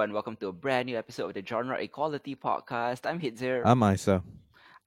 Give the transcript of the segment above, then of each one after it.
everyone, welcome to a brand new episode of the Genre Equality Podcast. I'm Hitzer. I'm Isa.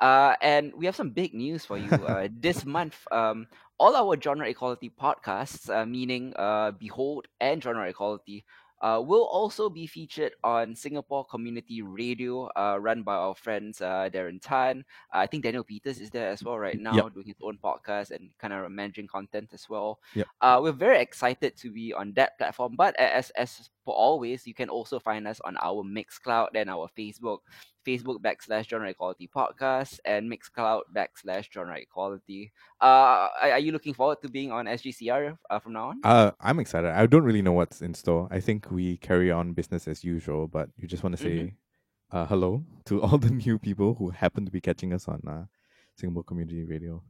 Uh, and we have some big news for you uh, this month. Um, all our genre equality podcasts, uh, meaning uh, Behold and Genre Equality, uh, will also be featured on Singapore Community Radio, uh, run by our friends uh, Darren Tan. I think Daniel Peters is there as well right now, Yep. doing his own podcast and kind of managing content as well. Yep. Uh, we're very excited to be on that platform. But as as for always, you can also find us on our Mixcloud and our Facebook. Facebook backslash genre equality podcast and Mixcloud backslash genre equality. Uh, are, you looking forward to being on SGCR uh, from now on? Uh, I'm excited. I don't really know what's in store. I think we carry on business as usual, but you just want to say Mhm. uh, hello to all the new people who happen to be catching us on uh, Singapore Community Radio.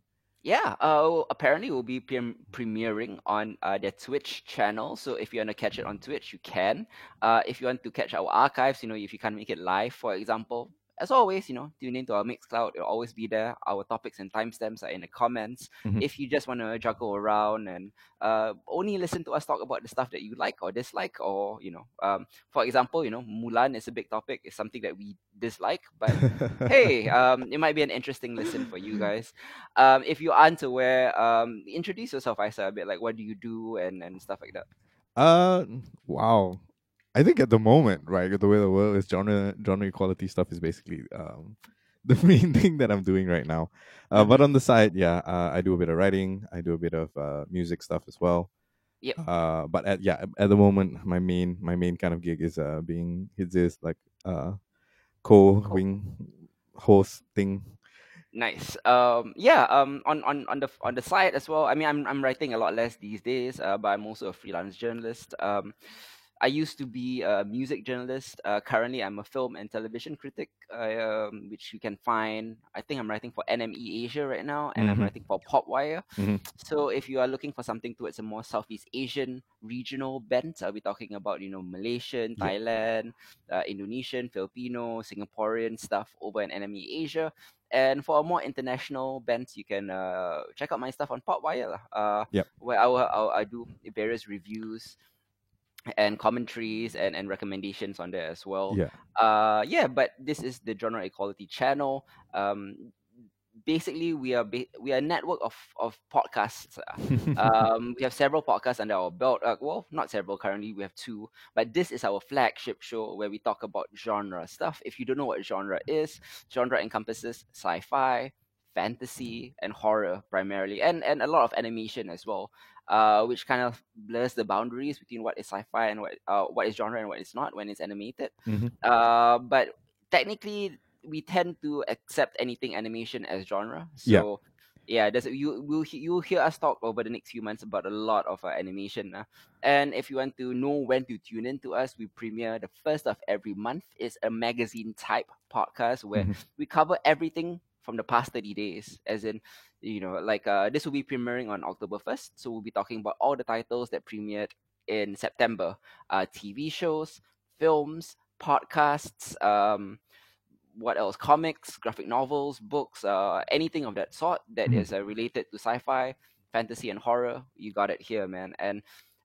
Yeah, uh, apparently we'll be prem- premiering on uh, their Twitch channel. So if you want to catch it on Twitch, you can. Uh, if you want to catch our archives, you know, if you can't make it live, for example, as always, you know, tune into our Mixcloud. It'll always be there. Our topics and timestamps are in the comments. Mhm. If you just want to juggle around and uh, only listen to us talk about the stuff that you like or dislike, or you know, um, for example, you know, Mulan is a big topic. It's something that we dislike, but hey, um, it might be an interesting listen for you guys. Um, if you aren't aware, um, introduce yourself, Isa, a bit. Like, what do you do and, and stuff like that. Uh, wow. I think at the moment, right, the way the world is, genre genre equality stuff is basically um the main thing that I'm doing right now. Uh, but on the side, yeah, uh, I do a bit of writing. I do a bit of uh, music stuff as well. Yep. Uh, but at yeah, at the moment, my main my main kind of gig is uh being his like uh co-wing host thing. Nice. Um, yeah. Um, on, on, on the on the side as well. I mean, I'm I'm writing a lot less these days. Uh, but I'm also a freelance journalist. Um, I used to be a music journalist. Uh, currently, I'm a film and television critic, uh, um, which you can find. I think I'm writing for NME Asia right now, and I'm Mhm. writing for Popwire. Mhm. So if you are looking for something towards a more Southeast Asian regional bent, I'll be talking about you know Malaysian, Yeah. Thailand, uh, Indonesian, Filipino, Singaporean stuff over in NME Asia. And for a more international bent, you can uh, check out my stuff on Popwire, uh, Yep. where I, will- I, I do various reviews and commentaries and, and recommendations on there as well. Yeah. Uh, yeah, but this is the Genre Equality channel. Um, basically, we are ba- we are a network of of podcasts. uh, um, we have several podcasts under our belt. Uh, well, not several currently. We have two, but this is our flagship show where we talk about genre stuff. If you don't know what genre is, genre encompasses sci-fi, fantasy, and horror primarily, and and a lot of animation as well. Uh, which kind of blurs the boundaries between what is sci-fi and what uh, what is genre and what is not when it's animated. Mhm. Uh, but technically, we tend to accept anything animation as genre. So yeah, there's you will you'll hear us talk over the next few months about a lot of uh, animation. Uh. And if you want to know when to tune in to us, we premiere the first of every month. It's a magazine type podcast where Mhm. we cover everything from the past 30 days as in you know like uh, this will be premiering on october 1st so we'll be talking about all the titles that premiered in september. Uh, tv shows films podcasts um, what else? Comics graphic novels books uh, anything of that sort that Mhm. is uh, related to sci-fi fantasy and horror. You got it here man. And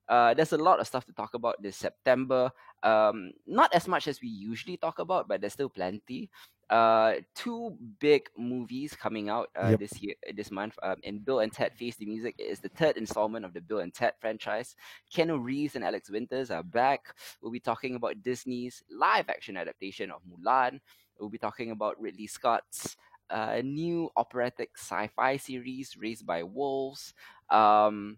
uh, there's a lot of stuff to talk about this september. Um, not as much as we usually talk about but there's still plenty uh, two big movies coming out uh, Yep. this year, this month. Um, in Bill and Ted Face the Music is the third installment of the Bill and Ted franchise. Keanu Reeves and Alex Winters are back. We'll be talking about Disney's live-action adaptation of Mulan. We'll be talking about Ridley Scott's uh, new operatic sci-fi series, Raised by Wolves. Um,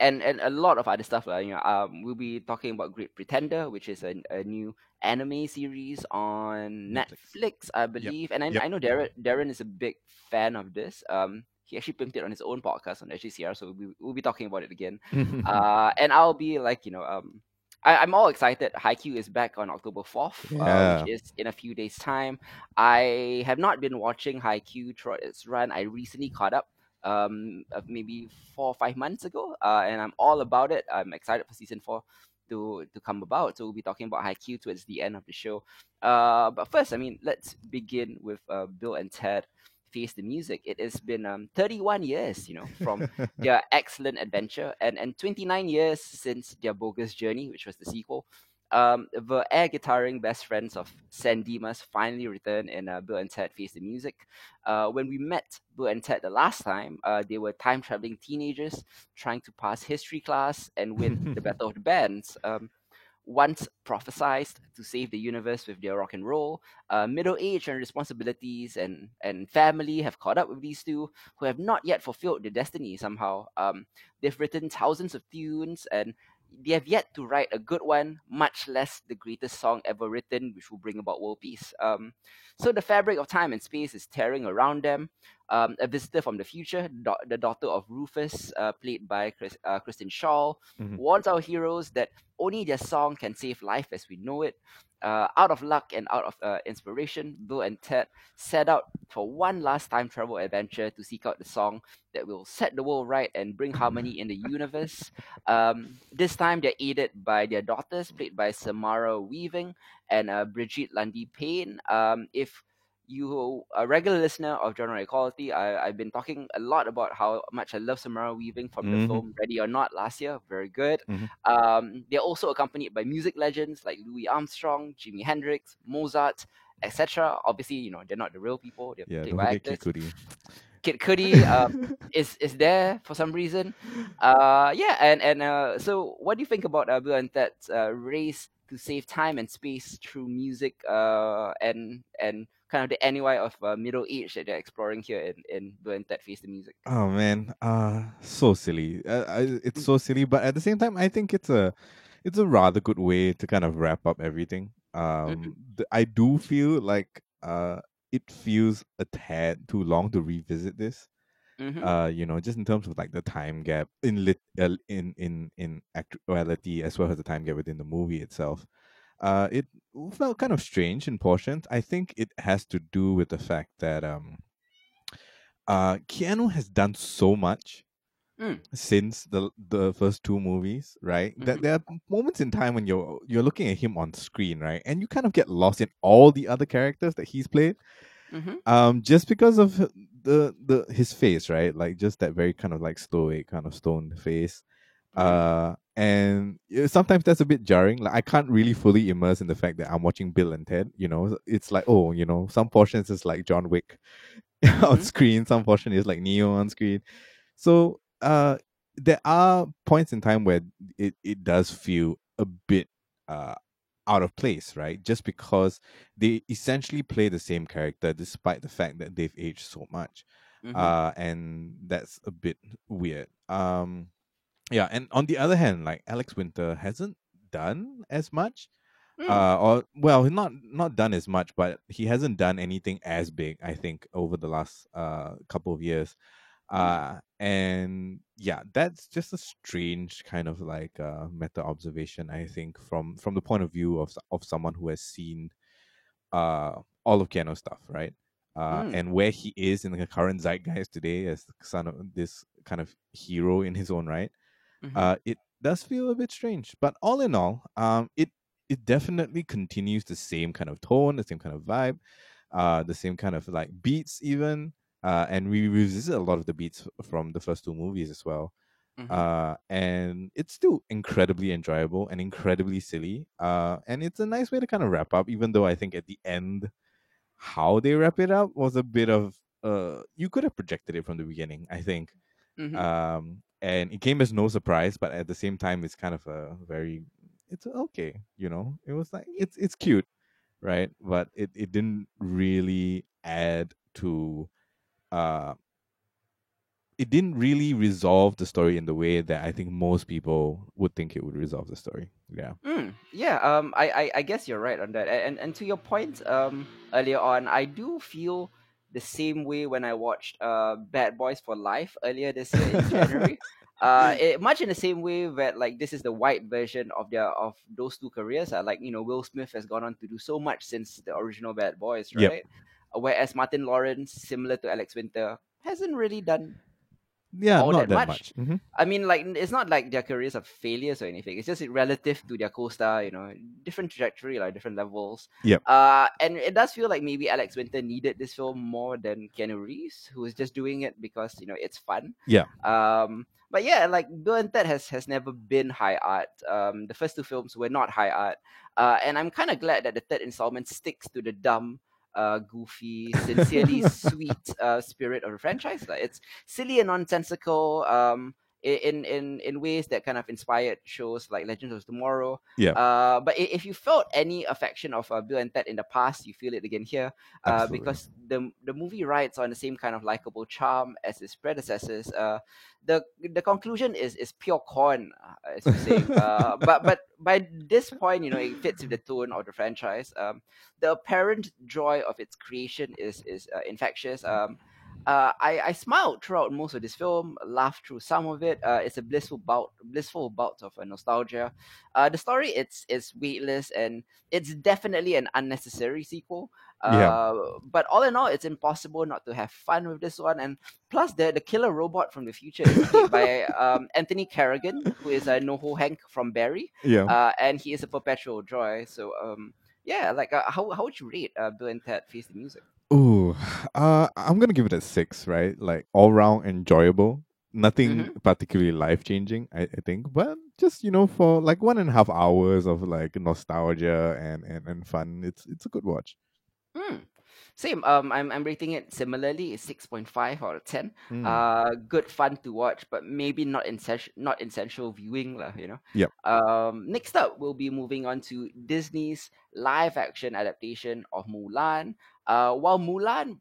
and and a lot of other stuff. Uh, you know, um, we'll be talking about Great Pretender, which is a, a new anime series on Netflix. Netflix, I believe. And I, Yep. I know Darren Darren is a big fan of this. Um, he actually pimped it on his own podcast on HCR, so we'll be, we'll be talking about it again. uh, and I'll be like, you know, um, I, I'm all excited. Haikyuu is back on October 4th, uh, which is in a few days' time. I have not been watching Haikyuu throughout its run. I recently caught up um, uh, maybe four or five months ago, uh, and I'm all about it. I'm excited for season four to to come about. So we'll be talking about Haikyuu towards the end of the show. Uh, but first, I mean, let's begin with uh, Bill and Ted Face the Music. It has been um, 31 years, you know, from their excellent adventure, and and 29 years since their bogus journey, which was the sequel. Um, the air guitaring best friends of San Dimas finally returned in uh, Bill and Ted Face the Music. Uh, when we met Bill and Ted the last time, uh, they were time traveling teenagers trying to pass history class and win the Battle of the Bands. Um, once prophesied to save the universe with their rock and roll, uh, middle age and responsibilities and, and family have caught up with these two who have not yet fulfilled their destiny somehow. Um, they've written thousands of tunes and they have yet to write a good one, much less the greatest song ever written, which will bring about world peace. Um, so the fabric of time and space is tearing around them. Um, a visitor from the future, do- the daughter of Rufus, uh, played by Chris, uh, Kristen Schaal, Mhm. warns our heroes that only their song can save life as we know it. Uh, out of luck and out of uh, inspiration, Bill and Ted set out for one last time travel adventure to seek out the song that will set the world right and bring harmony in the universe. Um, this time, they're aided by their daughters, played by Samara Weaving and uh, Brigette Lundy-Paine. Um, if you a regular listener of Genre Equality, I, I've been talking a lot about how much I love Samara Weaving from Mhm. the film Ready or Not last year. Very good. Mhm. Um, they're also accompanied by music legends like Louis Armstrong, Jimi Hendrix, Mozart, etc. Obviously, you know they're not the real people. They're Yeah, played by actors. Kid Cudi. Kid Cudi um, is is there for some reason. Uh, yeah, and and uh, so what do you think about uh, Bill and Ted's uh, race to save time and space through music uh, and and kind of the NUI of uh, middle age that they're exploring here in in and Ted Face the Music? Oh man, uh so silly. Uh, it's so silly, but at the same time, I think it's a it's a rather good way to kind of wrap up everything. Um, th- I do feel like uh it feels a tad too long to revisit this. Mm-hmm. Uh, you know, just in terms of like the time gap in lit uh, in in in actuality as well as the time gap within the movie itself. Uh, it felt kind of strange in portions. I think it has to do with the fact that um, uh, Keanu has done so much Mm. since the the first two movies, right? That Mhm. there are moments in time when you're you're looking at him on screen, right, and you kind of get lost in all the other characters that he's played, Mm-hmm. um, just because of the the his face, right? Like just that very kind of like stoic, kind of stoned face. Uh, and sometimes that's a bit jarring. Like I can't really fully immerse in the fact that I'm watching Bill and Ted. You know, it's like oh, you know, some portions is like John Wick on Mhm. screen, some portion is like Neo on screen. So uh, there are points in time where it it does feel a bit uh out of place, right? Just because they essentially play the same character despite the fact that they've aged so much Mm-hmm. uh and that's a bit weird um yeah and on the other hand like alex winter hasn't done as much Mm. uh or well not not done as much but he hasn't done anything as big i think over the last uh couple of years uh and yeah that's just a strange kind of like uh meta observation i think from from the point of view of of someone who has seen uh all of Keanu stuff right uh Mm. and where he is in the current zeitgeist today as the son of this kind of hero in his own right Mhm. uh it does feel a bit strange but all in all um it it definitely continues the same kind of tone the same kind of vibe uh the same kind of like beats even uh and we revisit a lot of the beats from the first two movies as well. Mhm. uh and it's still incredibly enjoyable and incredibly silly. Uh and it's a nice way to kind of wrap up even though i think at the end how they wrap it up was a bit of uh you could have projected it from the beginning i think. Mhm. um and it came as no surprise but at the same time it's kind of a very it's okay you know? It was like it's it's cute right? But it, it didn't really add to uh it didn't really resolve the story in the way that i think most people would think it would resolve the story yeah Mm, yeah, um, I, I, I guess you're right on that. And and to your point, um, earlier on, I do feel the same way when I watched uh Bad Boys for Life earlier this year in January. uh, it, much in the same way that like this is the white version of their of those two careers. Uh, like you know, Will Smith has gone on to do so much since the original Bad Boys, right? Uh, Whereas Martin Lawrence, similar to Alex Winter, hasn't really done yeah, all not that that much. much. Mhm. I mean, like it's not like their careers are failures or anything. It's just relative to their co-star, you know, different trajectory, like different levels. Yep. Uh, and it does feel like maybe Alex Winter needed this film more than Keanu Reeves, who was just doing it because you know it's fun. Yeah. Um, but yeah, like Bill and Ted has has never been high art. Um, the first two films were not high art. Uh, and I'm kind of glad that the third installment sticks to the dumb. Uh, goofy, sincerely sweet uh, spirit of the franchise. It's silly and nonsensical. Um, in in in ways that kind of inspired shows like Legends of Tomorrow. Yeah. Uh, but if you felt any affection of uh, Bill and Ted in the past, you feel it again here. Uh, because the the movie rides on the same kind of likable charm as its predecessors. Uh, the the conclusion is is pure corn, uh, as you say. uh, but but by this point, you know, it fits with the tone of the franchise. Um, the apparent joy of its creation is is uh, infectious. Um, uh, I, I smiled throughout most of this film, laughed through some of it. Uh, it's a blissful bout, blissful bout of uh, nostalgia. Uh, the story it's it's weightless and it's definitely an unnecessary sequel. Uh, Yeah. But all in all, it's impossible not to have fun with this one. And plus, the the killer robot from the future is played by um, Anthony Carrigan, who is a Noho Hank from Barry, Yeah. uh, and he is a perpetual joy. So um, yeah, like uh, how how would you rate uh, Bill and Ted Face the Music? Ooh, uh, I'm gonna give it a six, right? Like all round enjoyable. Nothing Mm-hmm. particularly life changing, I, I think, but just you know, for like one and a half hours of like nostalgia and and, and fun, it's it's a good watch. Hmm. Same. Um, I'm I'm rating it similarly. It's six point five out of ten. Mm. Uh, good fun to watch, but maybe not essential, not essential viewing, lah. You know. Yep. Um, next up, we'll be moving on to Disney's live-action adaptation of Mulan. Uh, while Mulan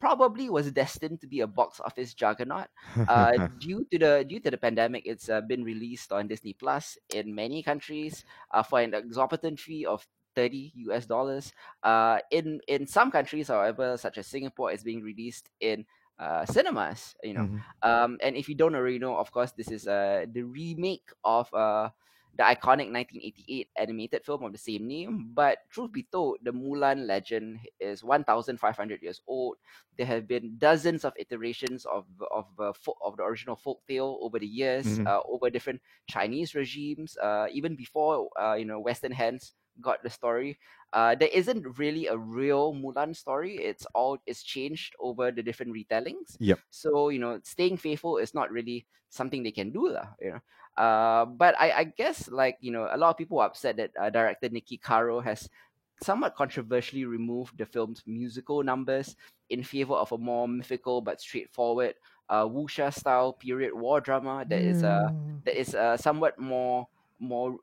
probably was destined to be a box office juggernaut, uh, due to the due to the pandemic, it's uh, been released on Disney Plus in many countries uh, for an exorbitant fee of 30 US dollars. Uh, in in some countries, however, such as Singapore, it's being released in uh, cinemas. You know, Mhm. um, and if you don't already know, of course, this is uh, the remake of uh, the iconic 1988 animated film of the same name. But truth be told, the Mulan legend is 1,500 years old. There have been dozens of iterations of of uh, of the original folk tale over the years, Mhm. uh, over different Chinese regimes, uh, even before uh, you know Western hands got the story. Uh, there isn't really a real Mulan story. It's all it's changed over the different retellings. Yep. So you know, staying faithful is not really something they can do, lah. You know. Uh, but I, I guess like you know, a lot of people are upset that uh, director Niki Caro has somewhat controversially removed the film's musical numbers in favor of a more mythical but straightforward uh, wuxia style period war drama that is uh that is uh, somewhat more more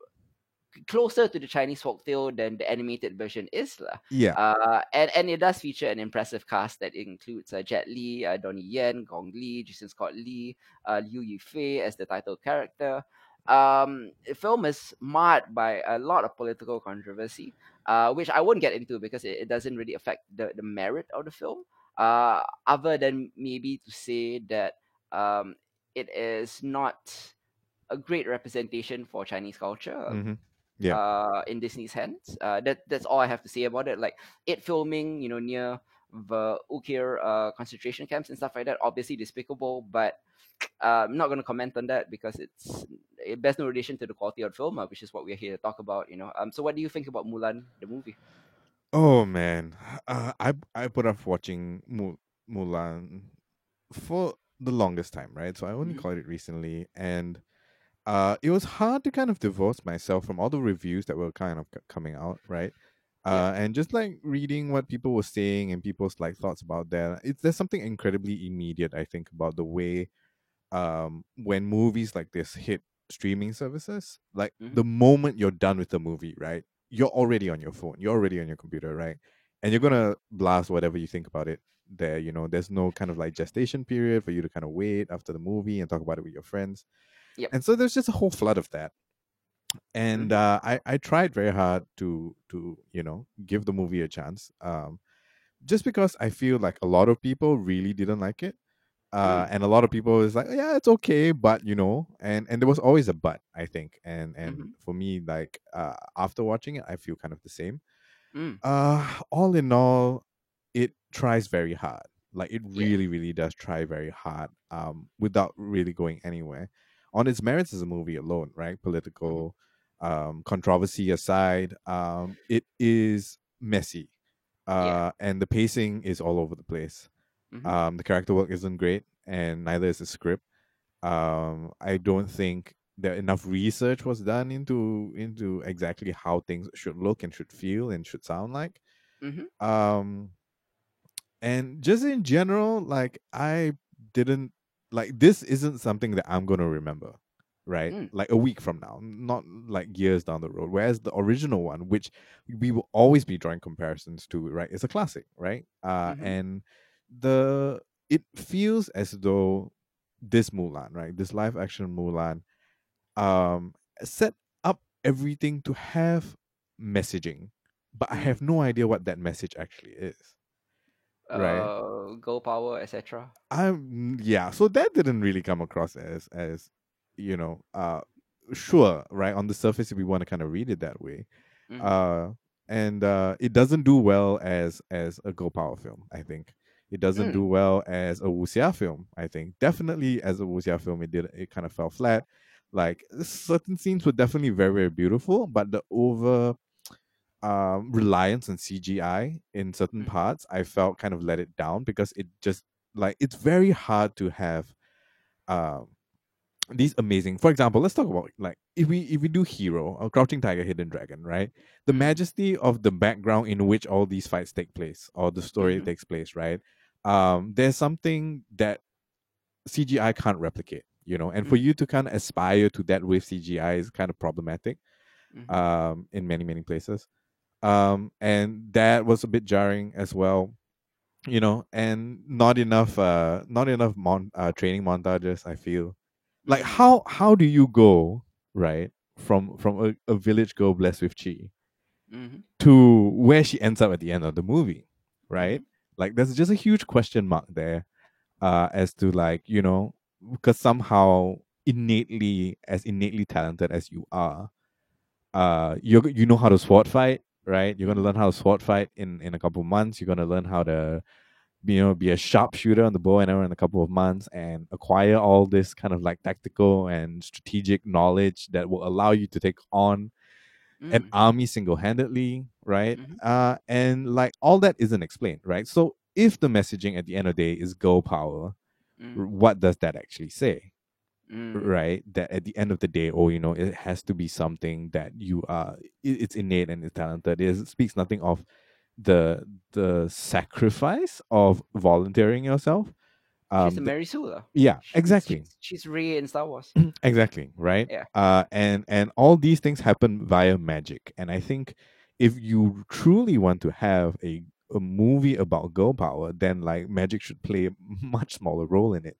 closer to the Chinese folktale than the animated version is lah. yeah. Uh, and, and it does feature an impressive cast that includes uh, Jet Li, uh, Donnie Yen, Gong Li, Jason Scott Lee, uh, Liu Yifei as the title character. Um, the film is marred by a lot of political controversy, uh, which I won't get into because it, it doesn't really affect the, the merit of the film, uh, other than maybe to say that um, it is not a great representation for Chinese culture Mhm. Yeah. uh, in Disney's hands. Uh, that that's all I have to say about it. Like it filming, you know, near the Uyghur uh, concentration camps and stuff like that. Obviously despicable, but uh, I'm not going to comment on that because it's it bears no relation to the quality of the film, uh, which is what we're here to talk about. You know. Um. So what do you think about Mulan, the movie? Oh man, uh, I I put off watching Mu- Mulan for the longest time, right? So I only Mhm. caught it recently, and uh, it was hard to kind of divorce myself from all the reviews that were kind of c- coming out, right? Uh, and just like reading what people were saying and people's like thoughts about that, it's there's something incredibly immediate, I think, about the way um when movies like this hit streaming services, like Mhm. the moment you're done with the movie, right? You're already on your phone, you're already on your computer, right? And you're gonna blast whatever you think about it there. You know, there's no kind of like gestation period for you to kind of wait after the movie and talk about it with your friends. Yep. And so there's just a whole flood of that. And uh, I I tried very hard to to you know give the movie a chance. Um, just because I feel like a lot of people really didn't like it. Uh, and a lot of people is like, yeah, it's okay, but you know, and and there was always a but, I think, and and Mhm. for me, like uh, after watching it, I feel kind of the same. Mm. Uh, all in all, it tries very hard. Like it Yeah. really, really does try very hard, um, without really going anywhere. On its merits as a movie alone, right? Political um controversy aside, um, it is messy. Yeah. Uh and the pacing is all over the place. Mhm. Um, the character work isn't great, and neither is the script. Um, I don't think that enough research was done into into exactly how things should look and should feel and should sound like. Mhm. Um, and just in general, like I didn't like this isn't something that I'm gonna remember, right? Mm. Like a week from now, not like years down the road. Whereas the original one, which we will always be drawing comparisons to, right? It's a classic, right? Uh, Mhm. and the it feels as though this Mulan, right? This live action Mulan, um, set up everything to have messaging, but I Mm. have no idea what that message actually is. Right. Uh, girl power, etc. I'm yeah, so that didn't really come across as as you know, uh sure, right? On the surface if we want to kind of read it that way. Mhm. Uh and uh it doesn't do well as as a girl power film, I think. It doesn't Mm. do well as a wuxia film, I think. Definitely as a wuxia film it did it kind of fell flat. Like certain scenes were definitely very, very beautiful, but the over um reliance on CGI in certain Mhm. parts, I felt kind of let it down because it just like it's very hard to have um these amazing for example let's talk about like if we if we do hero or crouching tiger hidden dragon right the Mhm. majesty of the background in which all these fights take place or the story Mhm. takes place right um there's something that cgi can't replicate you know and for Mhm. you to kind of aspire to that with cgi is kind of problematic Mhm. um in many many places um and that was a bit jarring as well you know and not enough uh not enough mon- uh, training montages i feel. Like how how do you go right from from a, a village girl blessed with chi Mhm. to where she ends up at the end of the movie right? Like there's just a huge question mark there uh as to like you know because somehow innately as innately talented as you are uh you you know how to sword fight right you're going to learn how to sword fight in in a couple of months you're going to learn how to you know be a sharpshooter on the bow and arrow in a couple of months and acquire all this kind of like tactical and strategic knowledge that will allow you to take on an Mm. army single-handedly right Mhm. uh and like all that isn't explained right so if the messaging at the end of the day is girl power Mm. what does that actually say Mm. right that at the end of the day oh you know it has to be something that you are it's innate and it's talented it speaks nothing of the the sacrifice of volunteering yourself um She's a Mary Sue. yeah She's- exactly She's, she's Rey in Star Wars. exactly right Yeah. uh and and all these things happen via magic and i think if you truly want to have a a movie about girl power then like magic should play a much smaller role in it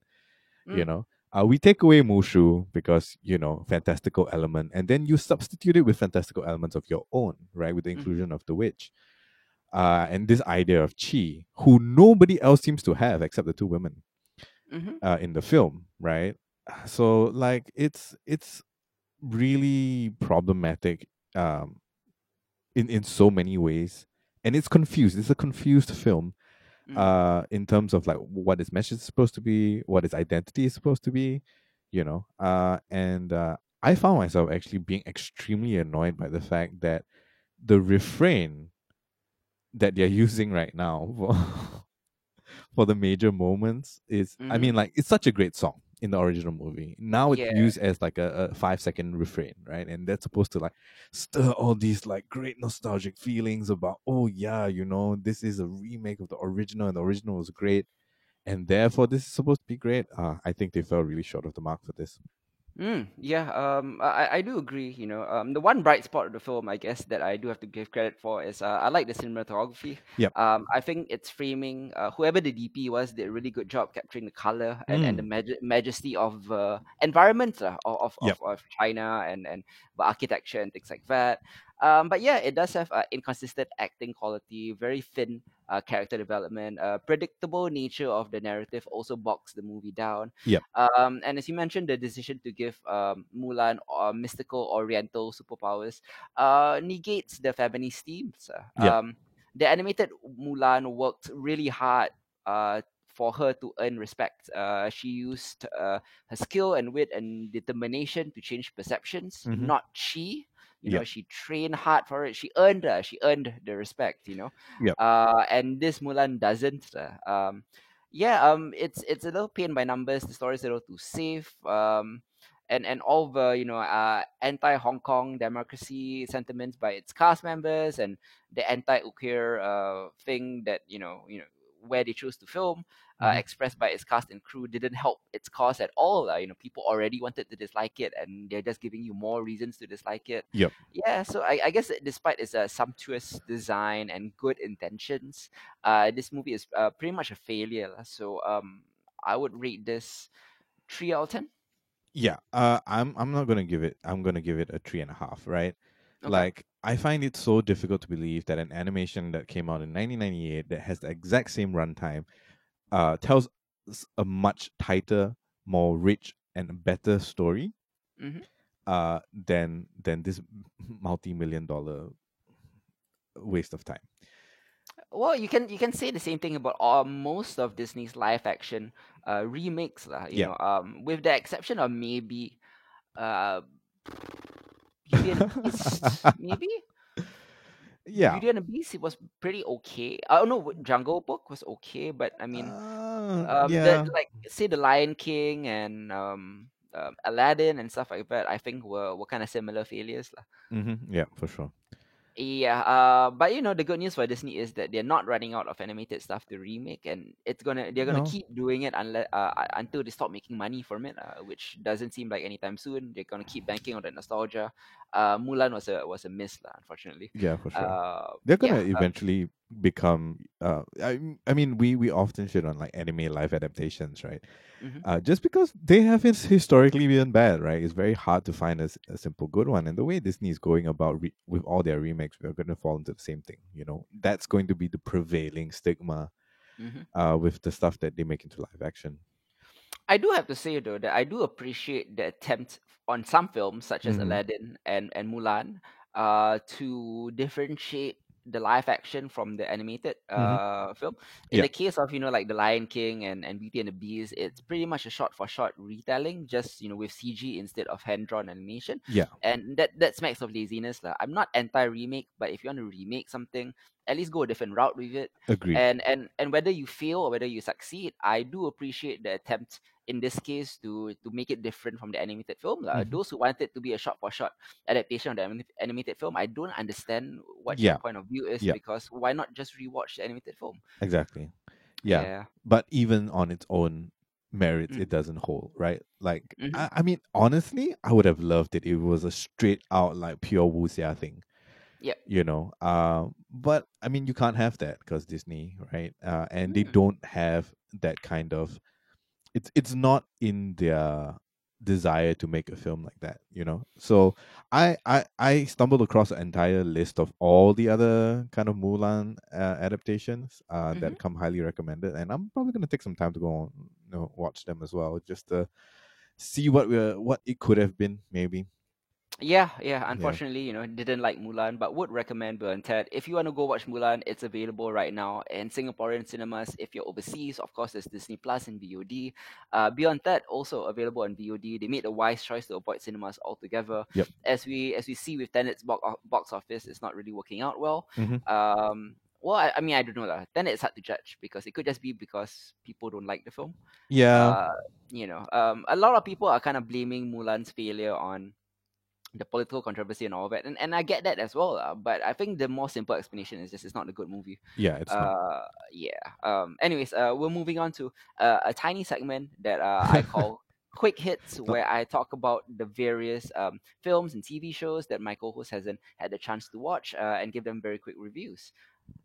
you Mm. know uh, we take away mushu because you know fantastical element and then you substitute it with fantastical elements of your own right with the Mhm. inclusion of the witch uh and this idea of chi who nobody else seems to have except the two women Mhm. uh, in the film, right? So like it's it's really problematic um, in in so many ways, and it's confused. It's a confused film Mm. uh, in terms of like what its message is supposed to be, what its identity is supposed to be, you know. Uh, and uh, I found myself actually being extremely annoyed by the fact that the refrain that they're using right now for for the major moments is I mean Mhm. like it's such a great song in the original movie. Now it's Yeah. used as like a, a five second refrain, right? And that's supposed to like stir all these like great nostalgic feelings about oh yeah, you know, this is a remake of the original and the original was great. And therefore this is supposed to be great. Uh, I think they fell really short of the mark for this. Mm, yeah, um, I, I- do agree. You know, um, the one bright spot of the film, I guess, that I do have to give credit for is uh, I like the cinematography. Yep. Um, I think its framing, uh, whoever the DP was, did a really good job capturing the color and, and the maj- majesty of uh, environment uh, of, of, Yep. of, of China and, and the architecture and things like that. Um, but yeah, it does have uh, inconsistent acting quality, very thin uh, character development, uh, predictable nature of the narrative also bogs the movie down. Yep. Um, and as you mentioned, the decision to give um, Mulan uh, mystical Oriental superpowers uh, negates the feminist themes. uh. Yep. Um, the animated Mulan worked really hard uh, for her to earn respect. Uh, she used uh, her skill and wit and determination to change perceptions, Mhm. not she. You know, she trained hard for it. She earned her. she earned the respect. You know, Yep. uh, and this Mulan doesn't. Uh, um, yeah, um, it's it's a little pain by numbers. The story's a little too safe. Um, and and all the you know uh, anti Hong Kong democracy sentiments by its cast members and the anti Uyghur uh thing that you know you know where they chose to film uh, Mhm. expressed by its cast and crew didn't help its cause at all. Uh, you know people already wanted to dislike it and they're just giving you more reasons to dislike it. Yep. Yeah, so I, I guess despite its uh, sumptuous design and good intentions, uh, this movie is uh, pretty much a failure. So um, I would rate this three out of ten. Yeah, uh, I'm I'm not gonna give it. I'm gonna give it a three and a half. Right, Okay. like I find it so difficult to believe that an animation that came out in 1998 that has the exact same runtime, uh, tells a much tighter, more rich, and better story, Mhm. uh, than than this multi-million dollar waste of time. Well, you can you can say the same thing about all, most of Disney's live action uh, remakes, lah. You Yeah. know, um, with the exception of maybe, uh, Beauty and the Beast, maybe Yeah. Beauty and the Beast. It was pretty okay. I don't know. Jungle Book was okay, but I mean, Uh, um, yeah. the, like say the Lion King and um, um, Aladdin and stuff like that. I think were were kind of similar failures, lah. Mm-hmm. Yeah, for sure. Yeah, uh, but you know the good news for Disney is that they're not running out of animated stuff to remake, and it's gonna they're gonna No. keep doing it unless uh, uh, until they stop making money from it, uh, which doesn't seem like anytime soon. They're gonna keep banking on the nostalgia. Uh, Mulan was a was a miss, lah, unfortunately. Yeah, for sure. Uh, They're gonna yeah, uh, eventually become. Uh, I I mean, we we often shit on like anime live adaptations, right? mhm. Uh, just because they have his historically been bad, right? It's very hard to find a simple good one. And the way Disney is going about re- with all their remakes, we're going to fall into the same thing. You know, that's going to be the prevailing stigma Mhm. uh, with the stuff that they make into live action. I do have to say though that I do appreciate the attempt on some films such as Mhm. Aladdin and and Mulan uh to differentiate the live action from the animated uh film. In Yeah. the case of you know like the Lion King and and Beauty and the Beast, it's pretty much a shot for shot retelling, just you know with CG instead of hand drawn animation, Yeah, and that that smacks of laziness lah. I'm not anti remake, but if you want to remake something, at least go a different route with it agreed. and and and whether you fail or whether you succeed i do appreciate the attempt in this case to to make it different from the animated film lah. Mhm. those who want it to be a shot for shot adaptation of the anima- animated film i don't understand what Yeah. your point of view is Yeah. because why not just rewatch the animated film exactly. Yeah. yeah but even on its own merits, Mm. it doesn't hold, right? Like, Mhm. I, I mean, honestly, I would have loved it if it was a straight out like pure wuxia thing. Yep. You know, uh, but I mean, you can't have that because Disney, right? Uh, and they Mm. don't have that kind of. It's it's not in their desire to make a film like that, you know. So I I I stumbled across an entire list of all the other kind of Mulan uh, adaptations uh, that come highly recommended, and I'm probably gonna take some time to go on, you know, watch them as well, just to see what we what it could have been, maybe. Yeah, yeah. Unfortunately, you know, didn't like Mulan, but would recommend Bill and Ted. If you want to go watch Mulan, it's available right now in Singaporean cinemas. If you're overseas, of course, there's Disney Plus and VOD. Uh, Beyond That also available on VOD. They made a wise choice to avoid cinemas altogether. Yep. As we as we see with Tenet's box box office, it's not really working out well. Mhm. Um. Well, I, I mean, I don't know lah. Tenet it's hard to judge because it could just be because people don't like the film Yeah, uh, you know, um, a lot of people are kind of blaming Mulan's failure on the political controversy and all of that, and, and I get that as well. Uh, but I think the more simple explanation is just it's not a good movie. yeah, it's not. Uh, yeah. Um. Anyways, uh, we're moving on to uh, a tiny segment that uh, I call. Quick hits, where I talk about the various um, films and TV shows that my co-host hasn't had the chance to watch, uh, and give them very quick reviews.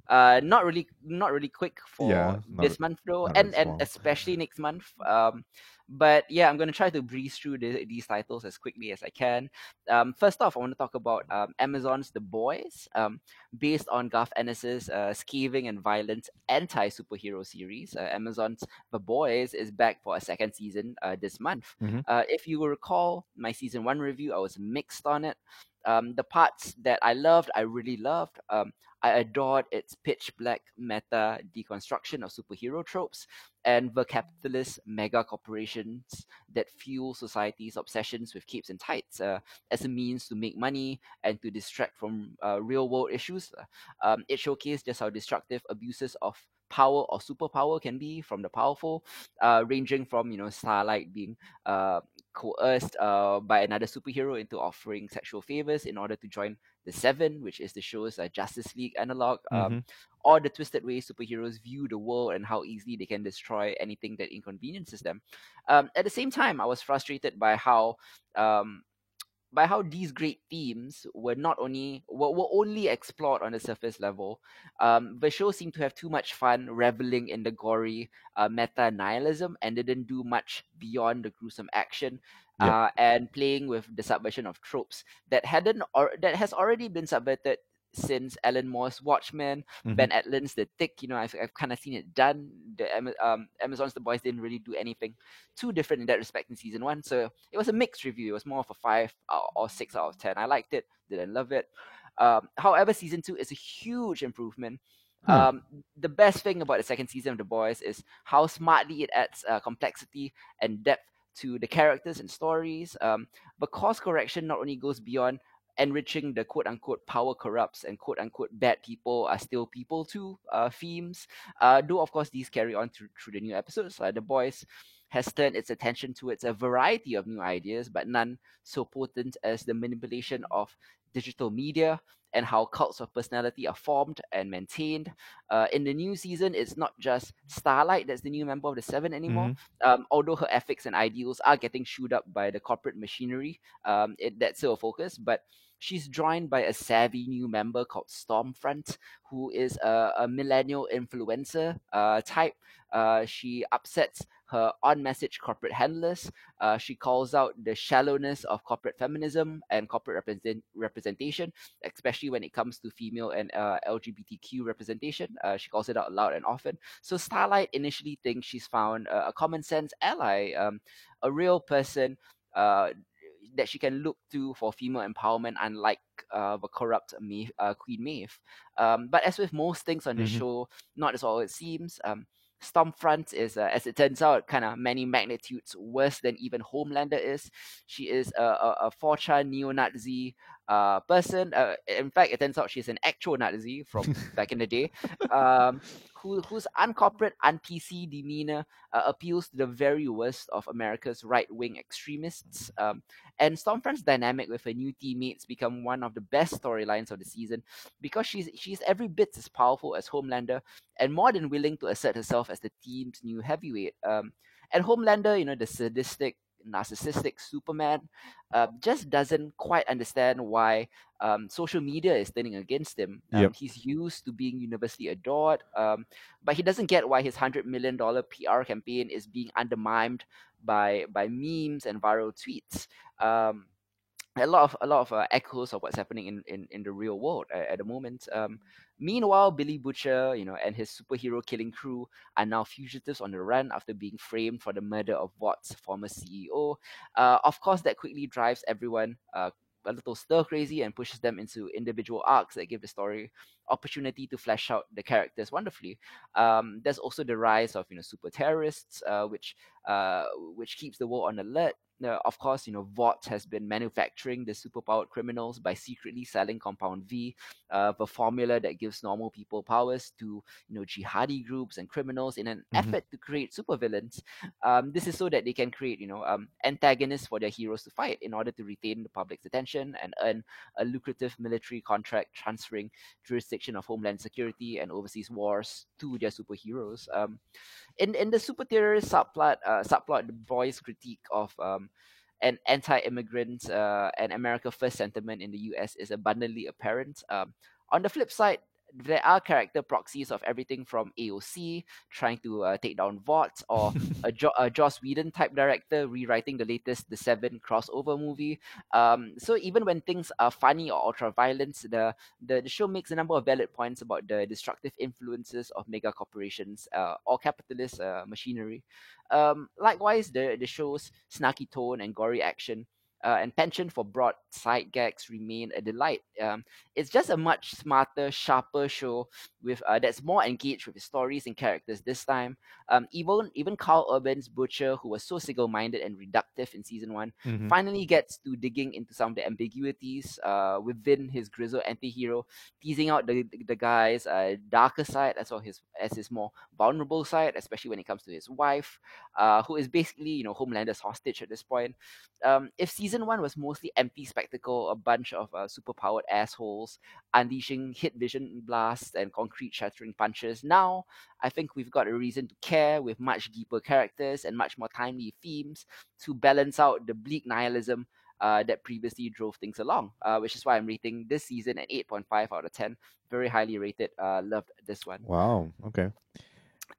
Uh, not really, not really quick for Yeah, not this month though, and and especially next month. Um, but yeah, I'm gonna try to breeze through the, these titles as quickly as I can. Um, first off, I want to talk about um, Amazon's The Boys, um, based on Garth Ennis's uh, scathing and violent anti-superhero series. Uh, Amazon's The Boys is back for a second season uh, this month. Mhm. Uh, if you will recall my season one review, I was mixed on it. Um, the parts that I loved, I really loved. Um, I adored its pitch black meta deconstruction of superhero tropes, and the capitalist mega corporations that fuel society's obsessions with capes and tights uh, as a means to make money and to distract from uh, real world issues. Um, it showcased just how destructive abuses of power or superpower can be from the powerful, uh, ranging from you know Starlight being uh, coerced uh, by another superhero into offering sexual favors in order to join the Seven, which is the show's uh, Justice League analog, um, Mhm. or the twisted way superheroes view the world and how easily they can destroy anything that inconveniences them. Um, at the same time, I was frustrated by how um, by how these great themes were not only were, were only explored on the surface level. Um, the show seemed to have too much fun reveling in the gory uh, meta nihilism and didn't do much beyond the gruesome action. Uh, and playing with the subversion of tropes that hadn't or that has already been subverted since Alan Moore's Watchmen, Mhm. Ben Edlund's The Tick. You know, I've, I've kind of seen it done. The um, Amazon's The Boys didn't really do anything too different in that respect in season one. So it was a mixed review. It was more of a five or six out of ten. I liked it, didn't love it. Um, however, season two is a huge improvement. Huh. Um, the best thing about the second season of The Boys is how smartly it adds uh, complexity and depth to the characters and stories. Um, but course correction not only goes beyond enriching the quote unquote power corrupts and quote unquote bad people are still people too uh, themes. Uh, though, of course, these carry on through, through the new episodes. Uh, the Boys has turned its attention towards a variety of new ideas, but none so potent as the manipulation of digital media and how cults of personality are formed and maintained. Uh, in the new season, it's not just Starlight that's the new member of the Seven anymore. Um, although her ethics and ideals are getting chewed up by the corporate machinery, um, it, that's still a focus. But she's joined by a savvy new member called Stormfront, who is a, a millennial influencer uh, type. Uh, she upsets her on message corporate handlers. Uh, she calls out the shallowness of corporate feminism and corporate represent- representation, especially when it comes to female and uh, LGBTQ representation. Uh, she calls it out loud and often. So Starlight initially thinks she's found a, a common sense ally, um, a real person uh, that she can look to for female empowerment, unlike uh, the corrupt Maeve, uh, Queen Maeve. Um, but as with most things on the Mhm. show, not as all it seems. Um, Stormfront is, uh, as it turns out, kind of many magnitudes worse than even Homelander is. She is a, a, a 4chan neo-Nazi uh, person. Uh, in fact, it turns out she's an actual Nazi from back in the day, um, who, whose uncorporate, un-PC demeanor uh, appeals to the very worst of America's right-wing extremists. Um, and Stormfront's dynamic with her new teammates become one of the best storylines of the season because she's she's every bit as powerful as Homelander and more than willing to assert herself as the team's new heavyweight. Um, and Homelander, you know, the sadistic, narcissistic Superman, uh, just doesn't quite understand why um, social media is turning against him. Um, Yep. He's used to being universally adored, um, but he doesn't get why his hundred million dollar PR campaign is being undermined by by memes and viral tweets. Um, a lot of a lot of uh, echoes of what's happening in, in, in the real world at, at the moment. Um, meanwhile, Billy Butcher, you know, and his superhero killing crew are now fugitives on the run after being framed for the murder of Vought's former CEO. Uh, of course, that quickly drives everyone uh, a little stir crazy and pushes them into individual arcs that give the story opportunity to flesh out the characters wonderfully. Um, there's also the rise of you know super terrorists, uh, which uh, which keeps the world on alert. Now, of course, you know, Vought has been manufacturing the superpowered criminals by secretly selling Compound V, uh, the formula that gives normal people powers to, you know, jihadi groups and criminals in an Mhm. effort to create supervillains. Um, this is so that they can create, you know, um, antagonists for their heroes to fight in order to retain the public's attention and earn a lucrative military contract transferring jurisdiction of homeland security and overseas wars to their superheroes. Um, in in the super terrorist subplot, uh, subplot, the boys' critique of um, an anti-immigrant uh, and America First sentiment in the U.S. is abundantly apparent. Um, on the flip side, there are character proxies of everything from AOC trying to uh, take down Vought or a, jo- a Joss Whedon type director rewriting the latest The Seven crossover movie. Um, so even when things are funny or ultra violence, the, the the show makes a number of valid points about the destructive influences of mega corporations uh, or capitalist uh, machinery. Um, likewise, the the show's snarky tone and gory action uh, and penchant for broad side gags remain a delight. Um, it's just a much smarter, sharper show with uh, that's more engaged with stories and characters this time. Um, even even Carl Urban's Butcher, who was so single-minded and reductive in season one, Mhm. finally gets to digging into some of the ambiguities uh, within his grizzled anti-hero, teasing out the the guy's uh, darker side as well his as his more vulnerable side, especially when it comes to his wife, uh, who is basically you know Homelander's hostage at this point. Um, if season one was mostly empty spectacle, a bunch of uh, superpowered assholes unleashing heat vision blasts and concrete shattering punches, now I think we've got a reason to care with much deeper characters and much more timely themes to balance out the bleak nihilism uh, that previously drove things along, uh, which is why I'm rating this season at 8.5 out of 10. Very highly rated. Uh, loved this one. Wow. Okay.